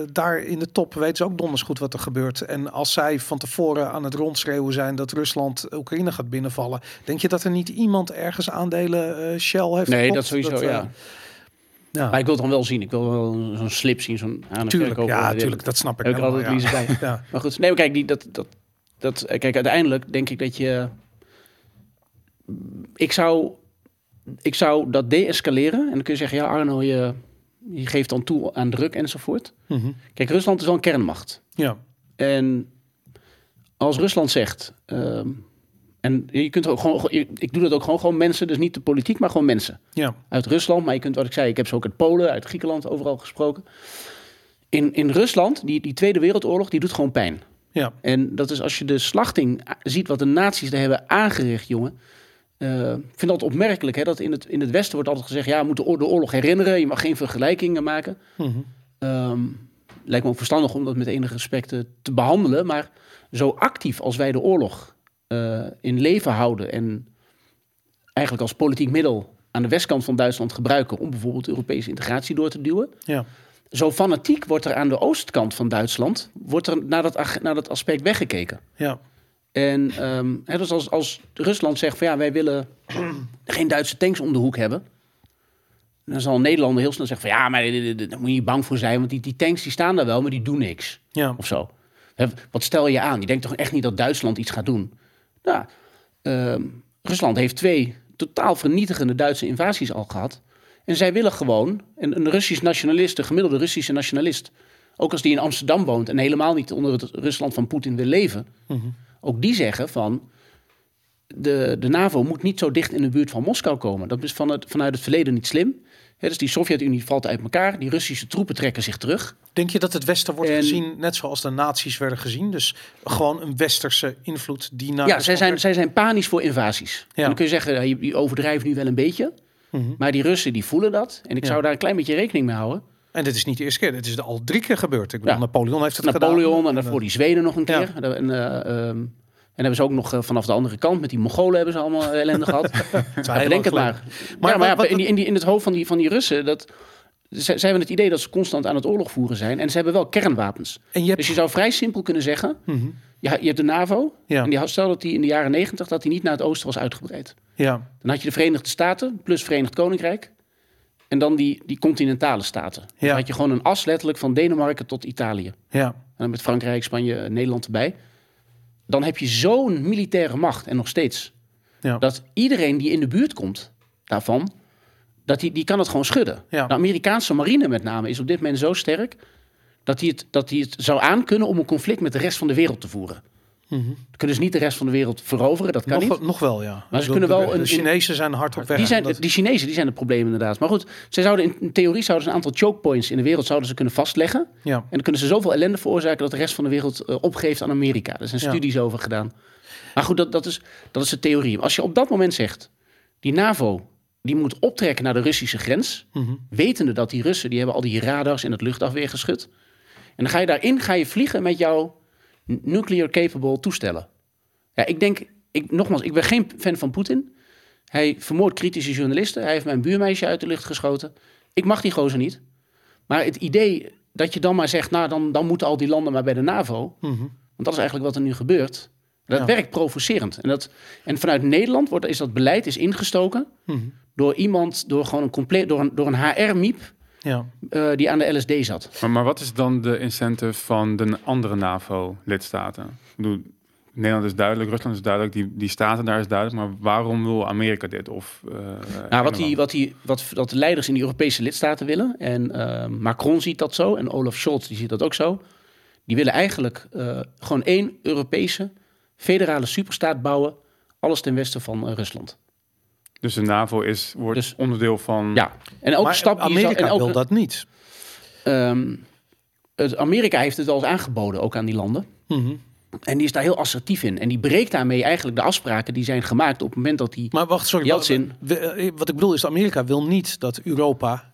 S1: eh, daar in de top weten ze ook donders goed wat er gebeurt. En als zij van tevoren aan het rondschreeuwen zijn dat Rusland Oekraïne gaat binnenvallen, denk je dat er niet iemand ergens aandelen eh, Shell heeft?
S2: nee,
S1: gekocht?
S2: dat sowieso,
S1: eh,
S2: ja.
S1: ja.
S2: Maar ik wil het dan wel zien. Ik wil wel zo'n slip zien, zo'n aan
S1: tuurlijk, ja, tuurlijk, dat snap ik.
S2: Heb ik altijd bij.
S1: ja. Ja.
S2: Maar goed, nee, maar kijk, die, dat, dat, dat, eh, kijk, uiteindelijk denk ik dat je... Ik zou, ik zou dat deescaleren. En dan kun je zeggen, ja Arno, je, je geeft dan toe aan druk enzovoort.
S1: Mhm.
S2: Kijk, Rusland is wel een kernmacht.
S1: ja.
S2: En als Rusland zegt... ehm, en je kunt ook gewoon, ik doe dat ook gewoon, gewoon mensen, dus niet de politiek, maar gewoon mensen
S1: ja.
S2: uit Rusland. Maar je kunt, wat ik zei, ik heb ze ook uit Polen, uit Griekenland, overal gesproken. In, in Rusland, die, die Tweede Wereldoorlog, die doet gewoon pijn.
S1: Ja.
S2: En dat is als je de slachting ziet wat de nazi's daar hebben aangericht, jongen. Eh, ik vind dat opmerkelijk, hè, dat in het, in het Westen wordt altijd gezegd... ja, we moeten de oorlog herinneren, je mag geen vergelijkingen maken.
S1: Mhm.
S2: Ehm, lijkt me ook verstandig om dat met enige respect eh, te behandelen. Maar zo actief als wij de oorlog eh, in leven houden... en eigenlijk als politiek middel aan de westkant van Duitsland gebruiken... om bijvoorbeeld Europese integratie door te duwen...
S1: Ja.
S2: zo fanatiek wordt er aan de oostkant van Duitsland... wordt er naar dat, naar dat aspect weggekeken.
S1: Ja.
S2: En ehm, hè, dus als, als Rusland zegt van ja, wij willen geen Duitse tanks om de hoek hebben. Dan zal Nederland heel snel zeggen van ja, maar daar moet je niet bang voor zijn. Want die, die tanks die staan daar wel, maar die doen niks.
S1: Ja.
S2: Of zo. Wat stel je aan? Je denkt toch echt niet dat Duitsland iets gaat doen? Nou, ehm, Rusland heeft twee totaal vernietigende Duitse invasies al gehad. En zij willen gewoon, een, een Russisch nationalist, een gemiddelde Russische nationalist... ook als die in Amsterdam woont en helemaal niet onder het Rusland van Poetin wil leven... ook die zeggen van... De, de NAVO moet niet zo dicht in de buurt van Moskou komen. Dat is van het, vanuit het verleden niet slim. Dus die Sovjet-Unie valt uit elkaar. Die Russische troepen trekken zich terug.
S1: Denk je dat het Westen wordt
S2: En-
S1: gezien net zoals de nazi's werden gezien? Dus gewoon een westerse invloed die naar.
S2: ja, zij zijn, zij zijn panisch voor invasies. En dan kun je zeggen, je, je overdrijft nu wel een beetje.
S1: Mhm.
S2: Maar die Russen die voelen dat. En ik
S1: Ja.
S2: zou daar een klein beetje rekening mee houden.
S1: En dit is niet de eerste keer. Dit is al drie keer gebeurd. Ik bedoel,
S2: Ja.
S1: Napoleon heeft het
S2: Napoleon
S1: gedaan.
S2: en daarvoor die Zweden nog een
S1: Ja.
S2: keer. En, eh, ehm, en hebben ze ook nog eh, vanaf de andere kant met die Mongolen hebben ze allemaal eh, ellende gehad. Ja, bedenk het maar.
S1: Maar
S2: ja, maar ja, in, die, in, die, in het hoofd van die, van die Russen, dat, ze, ze hebben het idee dat ze constant aan het oorlog voeren zijn. En ze hebben wel kernwapens.
S1: En je hebt.
S2: Dus je zou vrij simpel kunnen zeggen,
S1: Mhm.
S2: je, je hebt de NAVO. En die, had- stel dat die in de jaren negentig dat die niet naar het oosten was uitgebreid.
S1: Ja.
S2: Dan had je de Verenigde Staten plus Verenigd Koninkrijk. En dan die, die continentale staten. Dan
S1: Ja.
S2: had je gewoon een as letterlijk van Denemarken tot Italië.
S1: Ja.
S2: En dan met Frankrijk, Spanje, Nederland erbij. Dan heb je zo'n militaire macht, en nog steeds,
S1: Ja.
S2: dat iedereen die in de buurt komt daarvan, dat die, die kan het gewoon schudden.
S1: Ja.
S2: De Amerikaanse marine met name is op dit moment zo sterk, dat die, het, dat die het zou aankunnen om een conflict met de rest van de wereld te voeren. Dan kunnen ze niet de rest van de wereld veroveren, dat kan
S1: Nog,
S2: niet.
S1: nog wel, ja.
S2: Maar ze
S1: De-
S2: kunnen
S1: de-
S2: wel
S1: De
S2: een-
S1: Chinezen zijn hard op weg.
S2: Die, zijn,
S1: Dat-
S2: die Chinezen die zijn het probleem inderdaad. Maar goed, zij zouden in, in theorie zouden ze een aantal choke points in de wereld zouden ze kunnen vastleggen.
S1: ja.
S2: En dan kunnen ze zoveel ellende veroorzaken dat de rest van de wereld eh, opgeeft aan Amerika. Er zijn
S1: Ja.
S2: studies over gedaan. Maar goed, dat, dat, is, dat is de theorie. Als je op dat moment zegt, die NAVO die moet optrekken naar de Russische grens,
S1: Mhm.
S2: wetende dat die Russen die hebben al die radars en het luchtafweergeschut. En dan ga je daarin ga je vliegen met jouw nuclear capable toestellen. Ja, ik denk, ik, nogmaals, ik ben geen fan van Poetin. Hij vermoordt kritische journalisten. Hij heeft mijn buurmeisje uit de lucht geschoten. Ik mag die gozer niet. Maar het idee dat je dan maar zegt, nou dan, dan moeten al die landen maar bij de NAVO.
S1: Mhm.
S2: Want dat is eigenlijk wat er nu gebeurt. Dat
S1: Ja.
S2: werkt provocerend. En, dat, en vanuit Nederland wordt, is dat beleid is ingestoken
S1: Mhm.
S2: door iemand, door gewoon een compleet, door een, door een HR-miep
S1: Ja.
S2: eh, die aan de LSD zat.
S3: Maar, maar wat is dan de incentive van de andere NAVO-lidstaten? Ik bedoel, Nederland is duidelijk, Rusland is duidelijk, die, die staten daar is duidelijk. Maar waarom wil Amerika dit? Of, eh,
S2: Nou, wat, die, wat, die, wat, wat de leiders in die Europese lidstaten willen, en eh, Macron ziet dat zo, en Olaf Scholz die ziet dat ook zo, die willen eigenlijk eh, gewoon één Europese federale superstaat bouwen, alles ten westen van Rusland.
S3: Dus de NAVO is, wordt
S2: Dus-
S3: onderdeel van...
S2: Ja, en elke
S1: Maar
S2: stap die
S1: Amerika
S2: zal- en elke,
S1: wil dat niet.
S2: ehm, het, Amerika heeft het al eens aangeboden, ook aan die landen.
S1: Mhm.
S2: En die is daar heel assertief in. En die breekt daarmee eigenlijk de afspraken die zijn gemaakt op het moment dat die...
S1: Maar wacht, sorry.
S2: Yeltsin.
S1: Wat, ik bedoel is, Amerika wil niet dat Europa...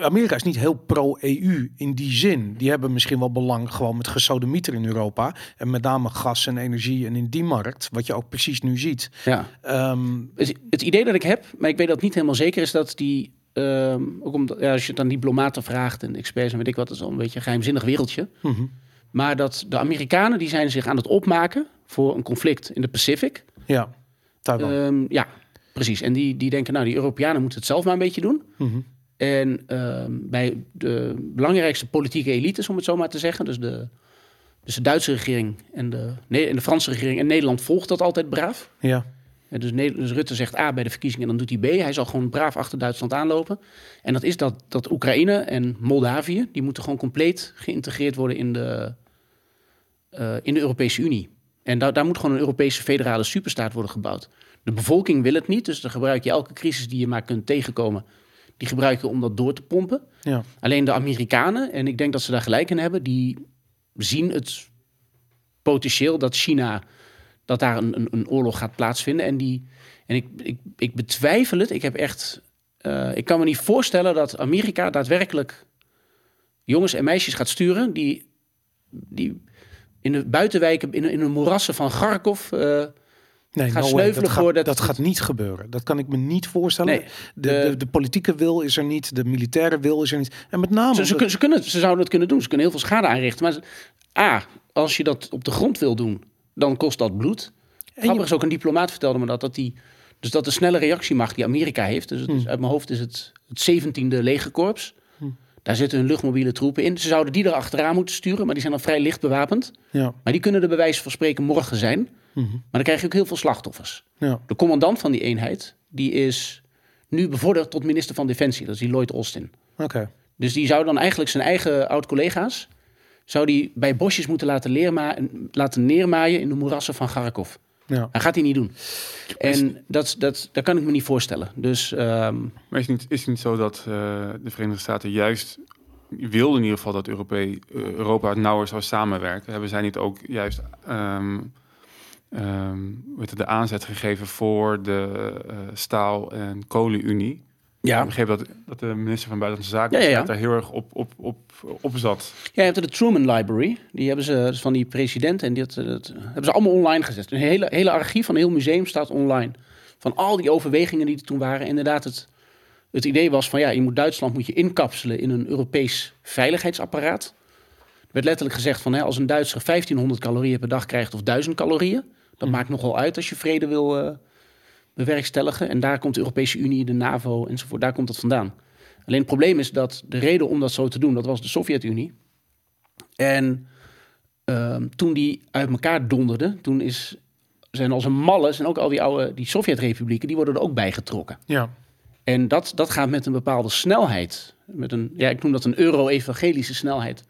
S1: Amerika is niet heel pro-EU in die zin. Die hebben misschien wel belang gewoon met gesodemieter in Europa. En met name gas en energie en in die markt. Wat je ook precies nu ziet.
S2: Ja.
S1: Ehm,
S2: Het, het idee dat ik heb, maar ik weet dat niet helemaal zeker, is dat die... ehm, ook omdat, ja, als je het aan diplomaten vraagt en experts en weet ik wat, dat is al een beetje een geheimzinnig wereldje.
S1: mhm.
S2: Maar dat de Amerikanen die zijn zich aan het opmaken voor een conflict in de Pacific.
S1: Ja, Taiwan.
S2: Ehm, ja, precies. En die, die denken, nou, die Europeanen moeten het zelf maar een beetje doen.
S1: Mhm.
S2: En ehm, bij de belangrijkste politieke elites, om het zo maar te zeggen, dus de, dus de Duitse regering en de, nee, en de Franse regering en Nederland volgt dat altijd braaf.
S1: Ja,
S2: En dus, dus Rutte zegt A bij de verkiezingen en dan doet hij B. Hij zal gewoon braaf achter Duitsland aanlopen. En dat is dat, dat Oekraïne en Moldavië, die moeten gewoon compleet geïntegreerd worden in de, eh, in de Europese Unie. En daar, daar moet gewoon een Europese federale superstaat worden gebouwd. De bevolking wil het niet, dus dan gebruik je elke crisis die je maar kunt tegenkomen. Die gebruik je om dat door te pompen.
S1: ja.
S2: Alleen de Amerikanen, en ik denk dat ze daar gelijk in hebben, die zien het potentieel dat China dat daar een, een, een oorlog gaat plaatsvinden. En, die, en ik, ik, ik betwijfel het. Ik heb echt. eh, ik kan me niet voorstellen dat Amerika daadwerkelijk jongens en meisjes gaat sturen die, die in de buitenwijken, in, in de moerassen van Kharkov. eh,
S1: Nee, no
S2: sneuvelen
S1: dat,
S2: voor dat-
S1: dat gaat niet gebeuren. Dat kan ik me niet voorstellen.
S2: Nee,
S1: de,
S2: de-
S1: de, de politieke wil is er niet, de militaire wil is er niet. En met name.
S2: Ze, ze, kunnen, ze zouden het kunnen doen. Ze kunnen heel veel schade aanrichten. Maar A, als je dat op de grond wil doen, dan kost dat bloed. Grappig is ook een diplomaat vertelde me dat. dat die, dus dat de snelle reactiemacht die Amerika heeft. Dus is, uit mijn hoofd is het het 17e legerkorps. Daar zitten hun luchtmobiele troepen in. Ze zouden die er achteraan moeten sturen, maar die zijn dan vrij licht bewapend.
S1: ja,
S2: Maar die kunnen er bij wijze van spreken morgen zijn. Maar dan krijg je ook heel veel slachtoffers.
S1: ja,
S2: De commandant van die eenheid, die is nu bevorderd tot minister van Defensie. Dat is die Lloyd Austin.
S1: oké.
S2: Dus die zou dan eigenlijk zijn eigen oud-collega's... zou die bij bosjes moeten laten, leerma laten neermaaien in de moerassen van Kharkov.
S1: Ja.
S2: Dat gaat hij niet doen. En dat, dat, dat kan ik me niet voorstellen. Dus ehm,
S3: Maar is het niet, is het niet zo dat eh, de Verenigde Staten juist wilden in ieder geval dat Europee, eh, Europa nauwer zou samenwerken? Hebben zij niet ook juist ehm, het, de aanzet gegeven voor de eh, staal- en kolenunie? Ik
S2: ja.
S3: begreep dat, dat de minister van Buitenlandse Zaken
S2: Ja, ja, ja.
S3: daar heel erg op, op, op, op zat.
S2: Ja, je hebt de Truman Library. Die hebben ze dus van die president. En dat, dat hebben ze allemaal online gezet. Een hele, hele archief van een heel museum staat online. Van al die overwegingen die er toen waren. Inderdaad, het, het idee was van ja, je moet Duitsland moet je inkapselen in een Europees veiligheidsapparaat. Er werd letterlijk gezegd van hè, als een Duitser 1500 calorieën per dag krijgt of 1000 calorieën. Dat maakt nogal uit als je vrede wil eh, bewerkstelligen. En daar komt de Europese Unie, de NAVO enzovoort. Daar komt dat vandaan. Alleen het probleem is dat de reden om dat zo te doen, dat was de Sovjet-Unie. En ehm, toen die uit elkaar donderde, toen is, zijn als een malles en ook al die oude die Sovjet-republieken, die worden er ook bijgetrokken.
S1: ja.
S2: En dat, dat gaat met een bepaalde snelheid. Met een, ja, ik noem dat een euro-evangelische snelheid.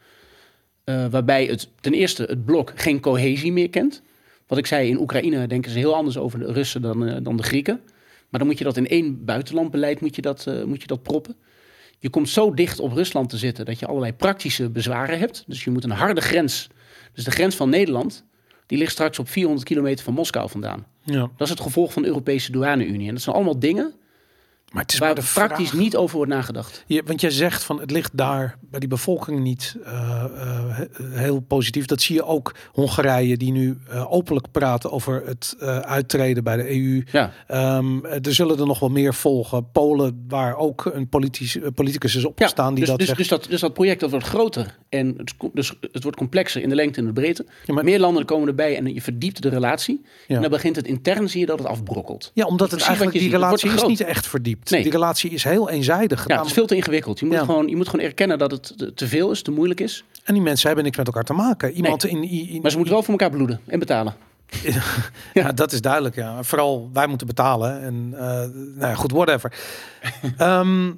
S2: Eh, waarbij het ten eerste het blok geen cohesie meer kent. Wat ik zei, in Oekraïne denken ze heel anders over de Russen dan, eh, dan de Grieken. Maar dan moet je dat in één buitenlandbeleid moet je dat, eh, moet je dat proppen. Je komt zo dicht op Rusland te zitten dat je allerlei praktische bezwaren hebt. Dus je moet een harde grens. Dus de grens van Nederland, die ligt straks op 400 kilometer van Moskou vandaan.
S1: ja.
S2: Dat is het gevolg van de Europese douane-unie. En dat zijn allemaal dingen
S1: Maar het is
S2: waar
S1: maar de
S2: praktisch
S1: vraag-
S2: niet over wordt nagedacht.
S1: Je, want jij zegt van het ligt daar bij die bevolking niet eh, eh, he- heel positief. Dat zie je ook Hongarije die nu eh, openlijk praten over het uittreden bij de EU.
S2: Ja,
S1: Ehm, er zullen er nog wel meer volgen. Polen, waar ook een politisch, politicus is
S2: ja
S1: opgestaan die
S2: dus,
S1: dat
S2: dus,
S1: zegt.
S2: dus, dat, dus dat project dat wordt groter en het, dus het wordt complexer in de lengte en de breedte.
S1: Ja, maar-
S2: Meer landen komen erbij en je verdiept de relatie.
S1: Ja.
S2: En dan begint het intern, zie je dat het afbrokkelt.
S1: ja, omdat het eigenlijk die relatie is niet echt verdiept.
S2: Nee.
S1: Die relatie is heel eenzijdig
S2: Ja, het is veel te ingewikkeld. Je moet,
S1: Ja.
S2: gewoon, je moet gewoon erkennen dat het te, veel is, te moeilijk is.
S1: En die mensen hebben niks met elkaar te maken. Iemand in, in, in-
S2: Maar ze moeten wel voor elkaar bloeden en betalen.
S1: Ja, dat is duidelijk. Ja. Vooral wij moeten betalen. En eh, nou ja, goed, whatever. Ehm,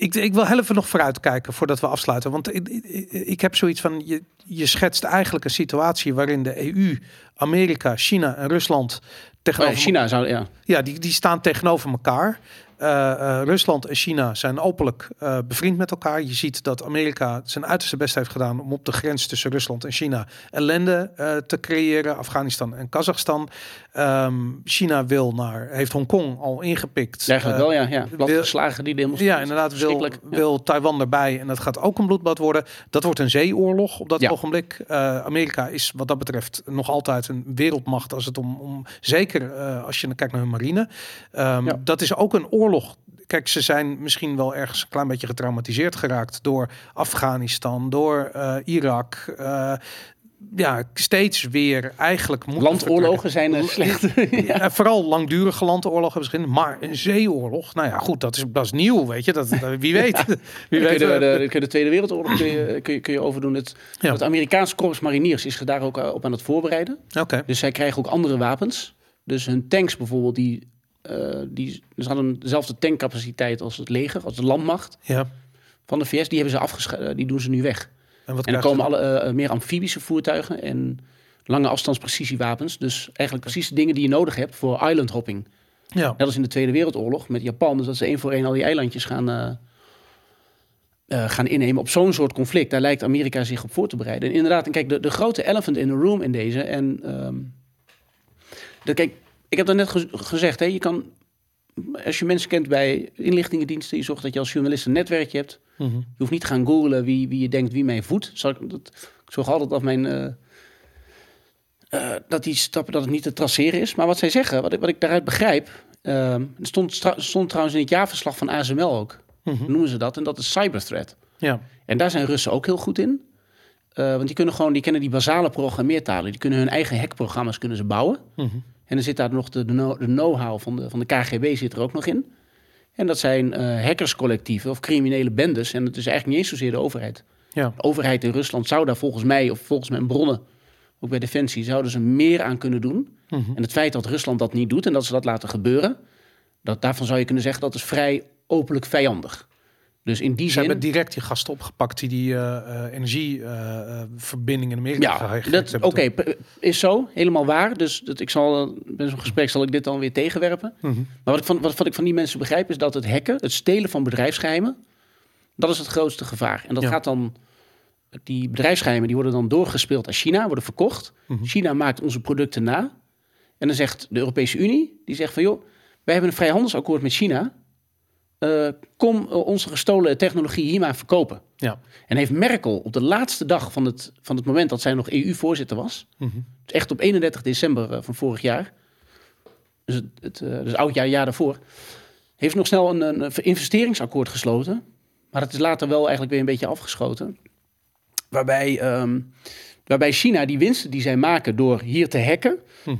S1: ik, ik wil heel even nog vooruit kijken voordat we afsluiten. Want ik, ik, ik heb zoiets van, je, je schetst eigenlijk een situatie waarin de EU, Amerika, China en Rusland
S2: Oh
S1: tegenover
S2: ja, China zou, ja.
S1: ja, die, die staan tegenover elkaar. Eh, Rusland en China zijn openlijk eh, bevriend met elkaar. Je ziet dat Amerika zijn uiterste best heeft gedaan om op de grens tussen Rusland en China ellende te creëren. Afghanistan en Kazachstan. Ehm, China wil naar, heeft Hongkong al ingepikt.
S2: Eigenlijk wel, ja. ja. Platgeslagen die demonstraties.
S1: ja, inderdaad. Wil.
S2: Ja.
S1: wil Taiwan erbij en dat gaat ook een bloedbad worden. Dat wordt een zeeoorlog op dat
S2: Ja.
S1: ogenblik. Amerika is wat dat betreft nog altijd een wereldmacht als het om, om zeker als je kijkt naar hun marine. Ehm,
S2: Ja.
S1: Dat is ook een oorlog. Kijk, ze zijn misschien wel ergens een klein beetje getraumatiseerd geraakt door Afghanistan, door eh, Irak. Eh, ja, steeds weer eigenlijk
S2: Landoorlogen zijn eh, slecht.
S1: ja. vooral langdurige landoorlog hebben ze gezien. Maar een zeeoorlog, nou ja, goed, dat is, dat is nieuw, weet je. Dat, wie weet. Wie
S2: Dan kun je
S1: weet
S2: de, de, kun je de Tweede Wereldoorlog kun je, kun je, kun je overdoen. Het,
S1: Ja.
S2: het Amerikaanse korps mariniers is daar ook eh, op aan het voorbereiden.
S1: Oké,
S2: Dus zij krijgen ook andere wapens. Dus hun tanks bijvoorbeeld, die, eh, die ze hadden dezelfde tankcapaciteit als het leger, als de landmacht
S1: ja.
S2: van de VS. Die hebben ze afgescheiden, die doen ze nu weg.
S1: En wat
S2: En
S1: krijgen
S2: komen alle eh, meer amfibische voertuigen en lange afstandsprecisiewapens. Dus eigenlijk precies de dingen die je nodig hebt voor island hopping.
S1: Ja,
S2: Net als in de Tweede Wereldoorlog met Japan. Dus dat ze één voor één al die eilandjes gaan, eh, eh, gaan innemen. Op zo'n soort conflict, daar lijkt Amerika zich op voor te bereiden. En inderdaad, en kijk, de, de grote elephant in the room in deze... en ehm, Dat, kijk, ik heb dat net ge- gezegd, hè, je kan, als je mensen kent bij inlichtingendiensten, je zorgt dat je als journalist een netwerkje hebt.
S1: Mhm.
S2: Je hoeft niet te gaan googlen wie, wie je denkt wie mij voedt. Zal ik, dat, ik zorg altijd dat mijn... eh, eh, dat die stappen dat het niet te traceren is. Maar wat zij zeggen, wat ik, wat ik daaruit begrijp... er stond, stond trouwens in het jaarverslag van ASML ook.
S1: Mhm.
S2: Noemen ze dat. En dat is cyberthreat.
S1: Ja.
S2: En daar zijn Russen ook heel goed in. Eh, want die kunnen gewoon, die kennen die basale programmeertalen. Die kunnen hun eigen hackprogramma's kunnen ze bouwen.
S1: Mhm.
S2: En dan zit daar nog de, de know- de know-how van de, van de KGB zit er ook nog in. En dat zijn eh, hackerscollectieven of criminele bendes. En het is eigenlijk niet eens zozeer de overheid.
S1: Ja.
S2: De overheid in Rusland zou daar volgens mij, of volgens mijn bronnen, ook bij Defensie, zouden ze meer aan kunnen doen.
S1: Mhm.
S2: En het feit dat Rusland dat niet doet en dat ze dat laten gebeuren, dat, daarvan zou je kunnen zeggen dat is vrij openlijk vijandig. Dus in die
S1: Ze
S2: zin.
S1: hebben direct die gasten opgepakt die die eh, eh, energieverbinding in Amerika
S2: Ja, oké, is zo, helemaal waar. Dus dat, ik zal, eh, bij zo'n gesprek zal ik dit dan weer tegenwerpen.
S1: Mhm.
S2: Maar wat ik, van, wat, wat ik van die mensen begrijp is dat het hacken, het stelen van bedrijfsgeheimen, dat is het grootste gevaar. En dat
S1: Ja.
S2: gaat dan, die bedrijfsgeheimen die worden dan doorgespeeld aan China, worden verkocht.
S1: Mhm.
S2: China maakt onze producten na. En dan zegt de Europese Unie, die zegt van joh, wij hebben een vrijhandelsakkoord met China. Eh, kom eh, onze gestolen technologie hier maar verkopen.
S1: Ja.
S2: En heeft Merkel op de laatste dag van het, van het moment dat zij nog EU-voorzitter was,
S1: Mhm.
S2: dus echt op 31 december eh, van vorig jaar, dus het, het dus oud jaar, jaar daarvoor, heeft nog snel een, een investeringsakkoord gesloten. Maar het is later wel eigenlijk weer een beetje afgeschoten. Waarbij, ehm, waarbij China die winsten die zij maken door hier te hacken,
S1: Mhm.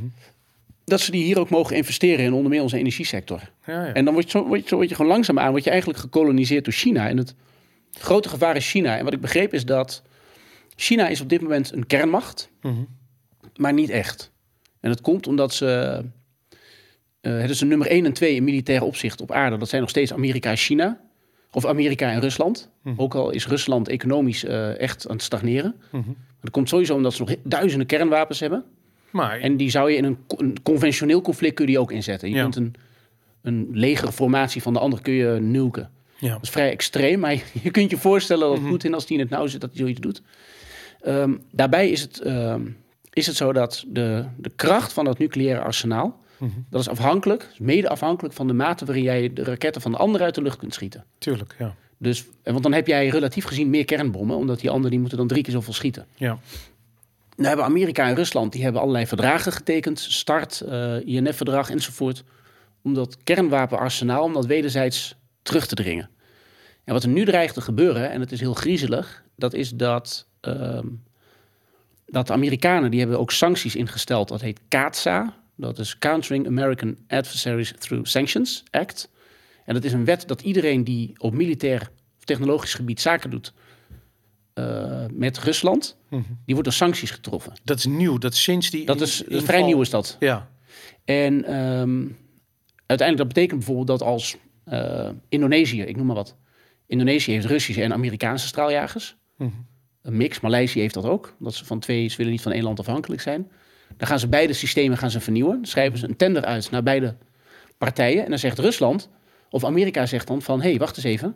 S2: Dat ze die hier ook mogen investeren in onder meer onze energiesector.
S1: Ja, ja.
S2: En dan word je, zo, word, je, zo word je gewoon langzaamaan word je eigenlijk gekoloniseerd door China. En het grote gevaar is China. En wat ik begreep is dat China is op dit moment een kernmacht,
S1: Mhm.
S2: maar niet echt. En dat komt omdat ze... eh, het is de nummer 1 en 2 in militair opzicht op aarde. Dat zijn nog steeds Amerika en China. Of Amerika en Rusland.
S1: Mhm.
S2: Ook al is Rusland economisch eh, echt aan het stagneren.
S1: Mhm.
S2: Maar dat komt sowieso omdat ze nog duizenden kernwapens hebben.
S1: Maar
S2: En die zou je in een, co- een conventioneel conflict kun je die ook inzetten. Je
S1: Ja.
S2: kunt een, een legerformatie van de ander kun je nuken.
S1: ja.
S2: Dat is vrij extreem, maar je kunt je voorstellen dat
S1: Mhm.
S2: Poetin, als hij in het nauw zit, dat hij zoiets doet. Ehm, daarbij is het, ehm, is het zo dat de, de kracht van dat nucleaire arsenaal,
S1: Mhm.
S2: dat is afhankelijk, mede afhankelijk van de mate waarin jij de raketten van de ander uit de lucht kunt schieten.
S1: tuurlijk, ja.
S2: Dus, en want dan heb jij relatief gezien meer kernbommen, omdat die anderen die moeten dan drie keer zoveel schieten.
S1: Ja.
S2: Nou hebben Amerika en Rusland die hebben allerlei verdragen getekend, START, eh, INF-verdrag enzovoort, om dat kernwapenarsenaal, om dat wederzijds terug te dringen. En wat er nu dreigt te gebeuren, en het is heel griezelig, dat is dat, ehm, dat de Amerikanen, die hebben ook sancties ingesteld, dat heet CAATSA, dat is Countering American Adversaries Through Sanctions Act. En dat is een wet dat iedereen die op militair of technologisch gebied zaken doet eh, met Rusland,
S1: Mhm.
S2: die wordt door sancties getroffen.
S1: Dat is nieuw, dat sinds die
S2: Dat is,
S1: inval-
S2: vrij nieuw is dat.
S1: Ja.
S2: En ehm, uiteindelijk dat betekent bijvoorbeeld dat als eh, Indonesië, ik noem maar wat. Indonesië heeft Russische en Amerikaanse straaljagers.
S1: Mhm.
S2: Een mix. Maleisië heeft dat ook. Dat ze van twee, ze willen niet van één land afhankelijk zijn. Dan gaan ze beide systemen gaan ze vernieuwen. Dan schrijven ze een tender uit naar beide partijen. En dan zegt Rusland, of Amerika zegt dan van... hé, hey, wacht eens even.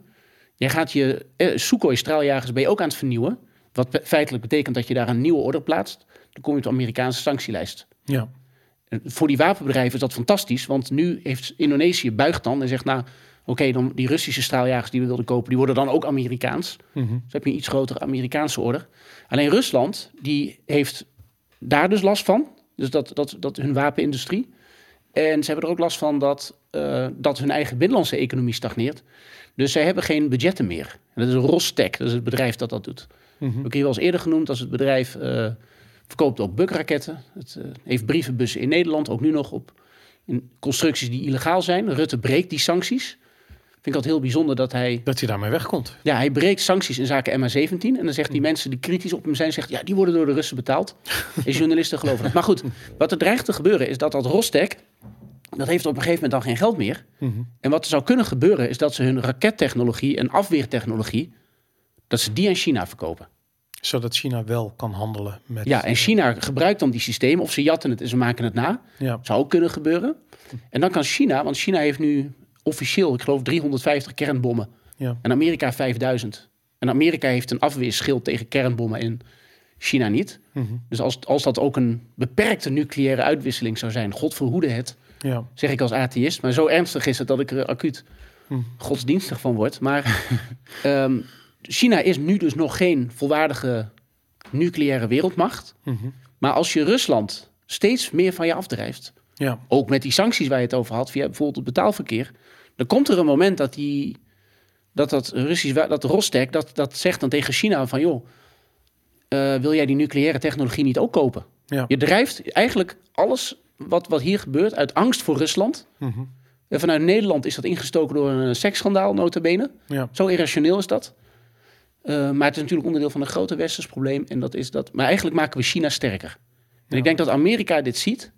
S2: Jij gaat je eh, Sukhoi-straaljagers ben je ook aan het vernieuwen. Wat feitelijk betekent dat je daar een nieuwe order plaatst. Dan kom je op de Amerikaanse sanctielijst.
S1: Ja.
S2: En Voor die wapenbedrijven is dat fantastisch, want nu heeft Indonesië buigt dan en zegt, nou, oké, dan die Russische straaljagers die we wilden kopen, die worden dan ook Amerikaans.
S1: Mhm.
S2: Dus heb je een iets grotere Amerikaanse order. Alleen Rusland, die heeft daar dus last van, dus dat, dat, dat hun wapenindustrie. En ze hebben er ook last van dat, eh, dat hun eigen binnenlandse economie stagneert. Dus zij hebben geen budgetten meer. En dat is Rostec, dat is het bedrijf dat dat doet.
S1: Mhm.
S2: Ook hier wel eens eerder genoemd als het bedrijf eh, verkoopt ook bukraketten. Het eh, heeft brievenbussen in Nederland, ook nu nog op in constructies die illegaal zijn. Rutte breekt die sancties. Vind ik altijd heel bijzonder dat hij...
S1: Dat hij daarmee wegkomt.
S2: Ja, hij breekt sancties in zaken MH17. En dan zegt die mensen die kritisch op hem zijn, zegt... ja, die worden door de Russen betaald. En journalisten geloven dat. Maar goed, wat er dreigt te gebeuren is dat dat Rostec... dat heeft op een gegeven moment dan geen geld meer.
S1: Mhm.
S2: En wat er zou kunnen gebeuren is dat ze hun rakettechnologie en afweertechnologie... dat ze die aan China verkopen.
S1: Zodat China wel kan handelen met...
S2: Ja, en China gebruikt dan die systemen, of ze jatten het en ze maken het na.
S1: Ja.
S2: Zou ook kunnen gebeuren. En dan kan China, want China heeft nu officieel, ik geloof, 350 kernbommen.
S1: Ja.
S2: En Amerika 5000. En Amerika heeft een afweerschild tegen kernbommen. En China niet.
S1: Mhm.
S2: Dus als, als dat ook een beperkte nucleaire uitwisseling zou zijn, God verhoede het,
S1: Ja.
S2: zeg ik als atheïst. Maar zo ernstig is het dat ik er acuut
S1: Hm.
S2: godsdienstig van word. Maar ehm, China is nu dus nog geen volwaardige nucleaire wereldmacht.
S1: Mhm.
S2: Maar als je Rusland steeds meer van je afdrijft,
S1: Ja.
S2: ook met die sancties waar je het over had, via bijvoorbeeld het betaalverkeer, dan komt er een moment dat die dat dat Russisch dat Rostec dat dat zegt dan tegen China van joh, eh, wil jij die nucleaire technologie niet ook kopen?
S1: Ja.
S2: Je drijft eigenlijk alles wat, wat hier gebeurt uit angst voor Rusland.
S1: Mhm.
S2: En vanuit Nederland is dat ingestoken door een seksschandaal, nota bene.
S1: Ja.
S2: Zo irrationeel is dat. Eh, maar het is natuurlijk onderdeel van een groter westers probleem. En dat is dat. Maar eigenlijk maken we China sterker. En
S1: Ja.
S2: ik denk dat Amerika dit ziet.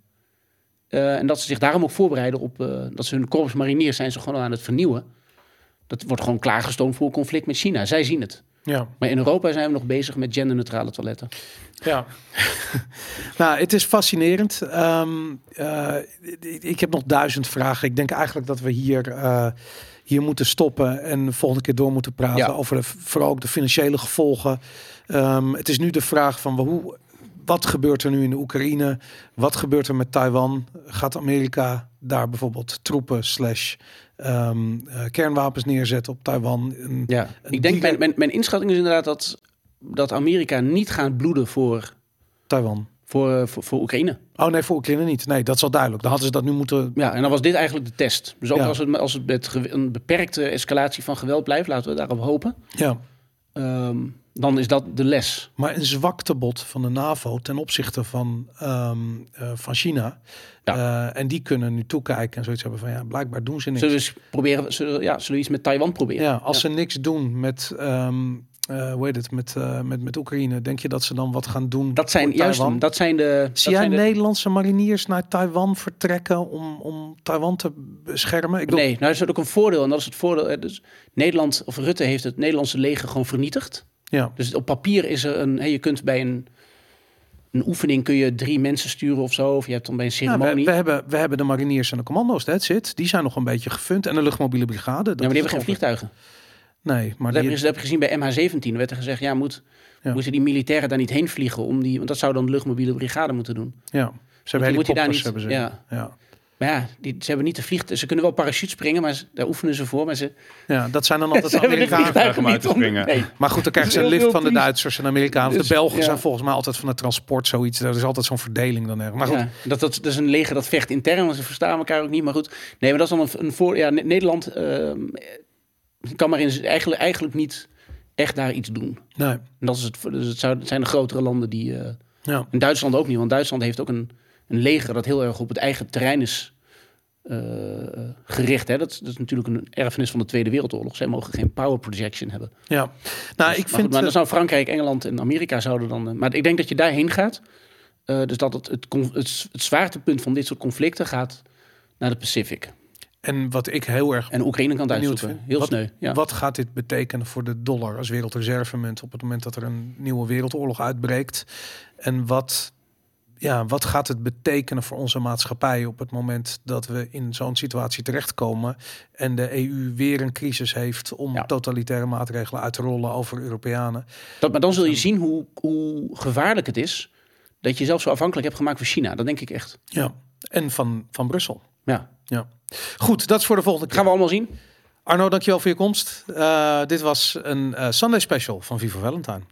S2: eh, en dat ze zich daarom ook voorbereiden op. eh, dat ze hun korps mariniers zijn ze gewoon aan het vernieuwen. Dat wordt gewoon klaargestoomd voor een conflict met China. Zij zien het.
S1: Ja.
S2: Maar in Europa zijn we nog bezig met genderneutrale toiletten.
S1: Ja. nou, het is fascinerend. Ehm, eh, ik, heb nog duizend vragen. Ik denk eigenlijk dat we hier, eh, hier moeten stoppen en de volgende keer door moeten praten
S2: Ja.
S1: over de, vooral ook de financiële gevolgen. Ehm, het is nu de vraag van hoe, wat gebeurt er nu in de Oekraïne? Wat gebeurt er met Taiwan? Gaat Amerika daar bijvoorbeeld troepen slash ehm, eh, kernwapens neerzetten op Taiwan? Een-
S2: Ja.
S1: een
S2: Ik denk, mijn, mijn inschatting is inderdaad dat, dat Amerika niet gaat bloeden voor,
S1: Taiwan.
S2: voor, voor, voor Oekraïne.
S1: Oh nee, voor Oekraïne niet. Nee, dat is al duidelijk. Dan hadden ze dat nu moeten
S2: Ja, en dan was dit eigenlijk de test. Dus ook
S1: Ja.
S2: als het, als het met een beperkte escalatie van geweld blijft, laten we daarop hopen.
S1: Ja,
S2: Ehm, dan is dat de les.
S1: maar een zwaktebod van de NAVO ten opzichte van, ehm, eh, van China. Eh, en die kunnen nu toekijken en zoiets hebben van ja, blijkbaar doen ze niks.
S2: Zullen we eens proberen, zullen, ja, zullen we iets met Taiwan proberen?
S1: ja, als ze niks doen met, ehm eh, hoe heet het, met, eh, met, met Oekraïne, denk je dat ze dan wat gaan doen?
S2: Dat zijn juist,
S1: Taiwan?
S2: dat zijn de. dat
S1: Zie jij
S2: de-
S1: Nederlandse mariniers naar Taiwan vertrekken om, om Taiwan te beschermen? Ik
S2: Nee, nou is dat ook een voordeel. En dat is het voordeel. eh, Dus Nederland, of Rutte heeft het Nederlandse leger gewoon vernietigd.
S1: Ja,
S2: Dus op papier is er een. Hey, je kunt bij een, een oefening kun je drie mensen sturen of zo. Of je hebt dan bij een
S1: Nou,
S2: ceremonie.
S1: we, we, hebben, we hebben de mariniers en de commando's, that's it. Die zijn nog een beetje gefund. En de luchtmobiele brigade. dat
S2: ja, maar die hebben geen vliegtuigen.
S1: over. Nee, maar
S2: Dat heb,
S1: die,
S2: je, dat heb je gezien bij MH17. Er werd er gezegd, ja, moet,
S1: Ja.
S2: moeten die militairen daar niet heen vliegen? Om die, want dat zou dan de luchtmobiele brigade moeten doen.
S1: ja, ze hebben
S2: die moet je daar
S1: helikopters.
S2: niet-
S1: hebben ze.
S2: ja.
S1: Ja.
S2: Maar ja, die, ze hebben niet de vliegtuigen. Ze kunnen wel parachute springen, maar ze- daar oefenen ze voor. Maar ze,
S1: ja, dat zijn dan altijd
S2: ze
S1: de Amerikanen.
S3: om uit te springen.
S2: Nee.
S1: Maar goed, dan krijgen ze een lift van de. Duitsers en Amerikanen. Of
S2: Dus,
S1: de Belgen
S2: ja.
S1: zijn volgens mij altijd van het transport zoiets. Er is altijd zo'n verdeling dan ergens. Maar goed,
S2: Ja, dat, dat, dat is een leger dat vecht intern, want ze verstaan elkaar ook niet. Maar goed, nee, maar dat is dan een, een voor. Ja, Ne- Nederland ehm, kan maar in, eigenlijk, eigenlijk niet echt daar iets doen.
S1: nee.
S2: En dat is het, dus het, zou, het zijn de grotere landen die. eh,
S1: Ja.
S2: en Duitsland ook niet, want Duitsland heeft ook een, een leger dat heel erg op het eigen terrein is eh, gericht. Hè? Dat, is- dat is natuurlijk een erfenis van de Tweede Wereldoorlog. Zij mogen geen power projection hebben.
S1: ja. Nou,
S2: Dus-
S1: ik
S2: maar, goed,
S1: vind...
S2: maar dan
S1: eh,
S2: zou Frankrijk, Engeland en Amerika zouden dan. eh, maar ik denk dat je daarheen gaat. Eh, dus dat het, het, het zwaartepunt van dit soort conflicten gaat naar de Pacific.
S1: En wat ik heel erg
S2: En Oekraïne kan het uitzoeken.
S1: vind.
S2: Heel
S1: wat,
S2: sneu. Ja.
S1: Wat gaat dit betekenen voor de dollar als wereldreservemunt op het moment dat er een nieuwe wereldoorlog uitbreekt? En wat, ja, wat gaat het betekenen voor onze maatschappij op het moment dat we in zo'n situatie terechtkomen en de EU weer een crisis heeft om
S2: Ja.
S1: totalitaire maatregelen uit te rollen over Europeanen?
S2: Dat, maar dan zul je zien hoe, hoe gevaarlijk het is dat je jezelf zo afhankelijk hebt gemaakt van China. Dat denk ik echt.
S1: Ja, en van, van Brussel.
S2: Ja.
S1: Ja. Goed, dat is voor de volgende keer.
S2: Gaan we allemaal zien.
S1: Arno, dankjewel voor je komst. Eh, dit was een eh, Sunday special van Vivo Valentine.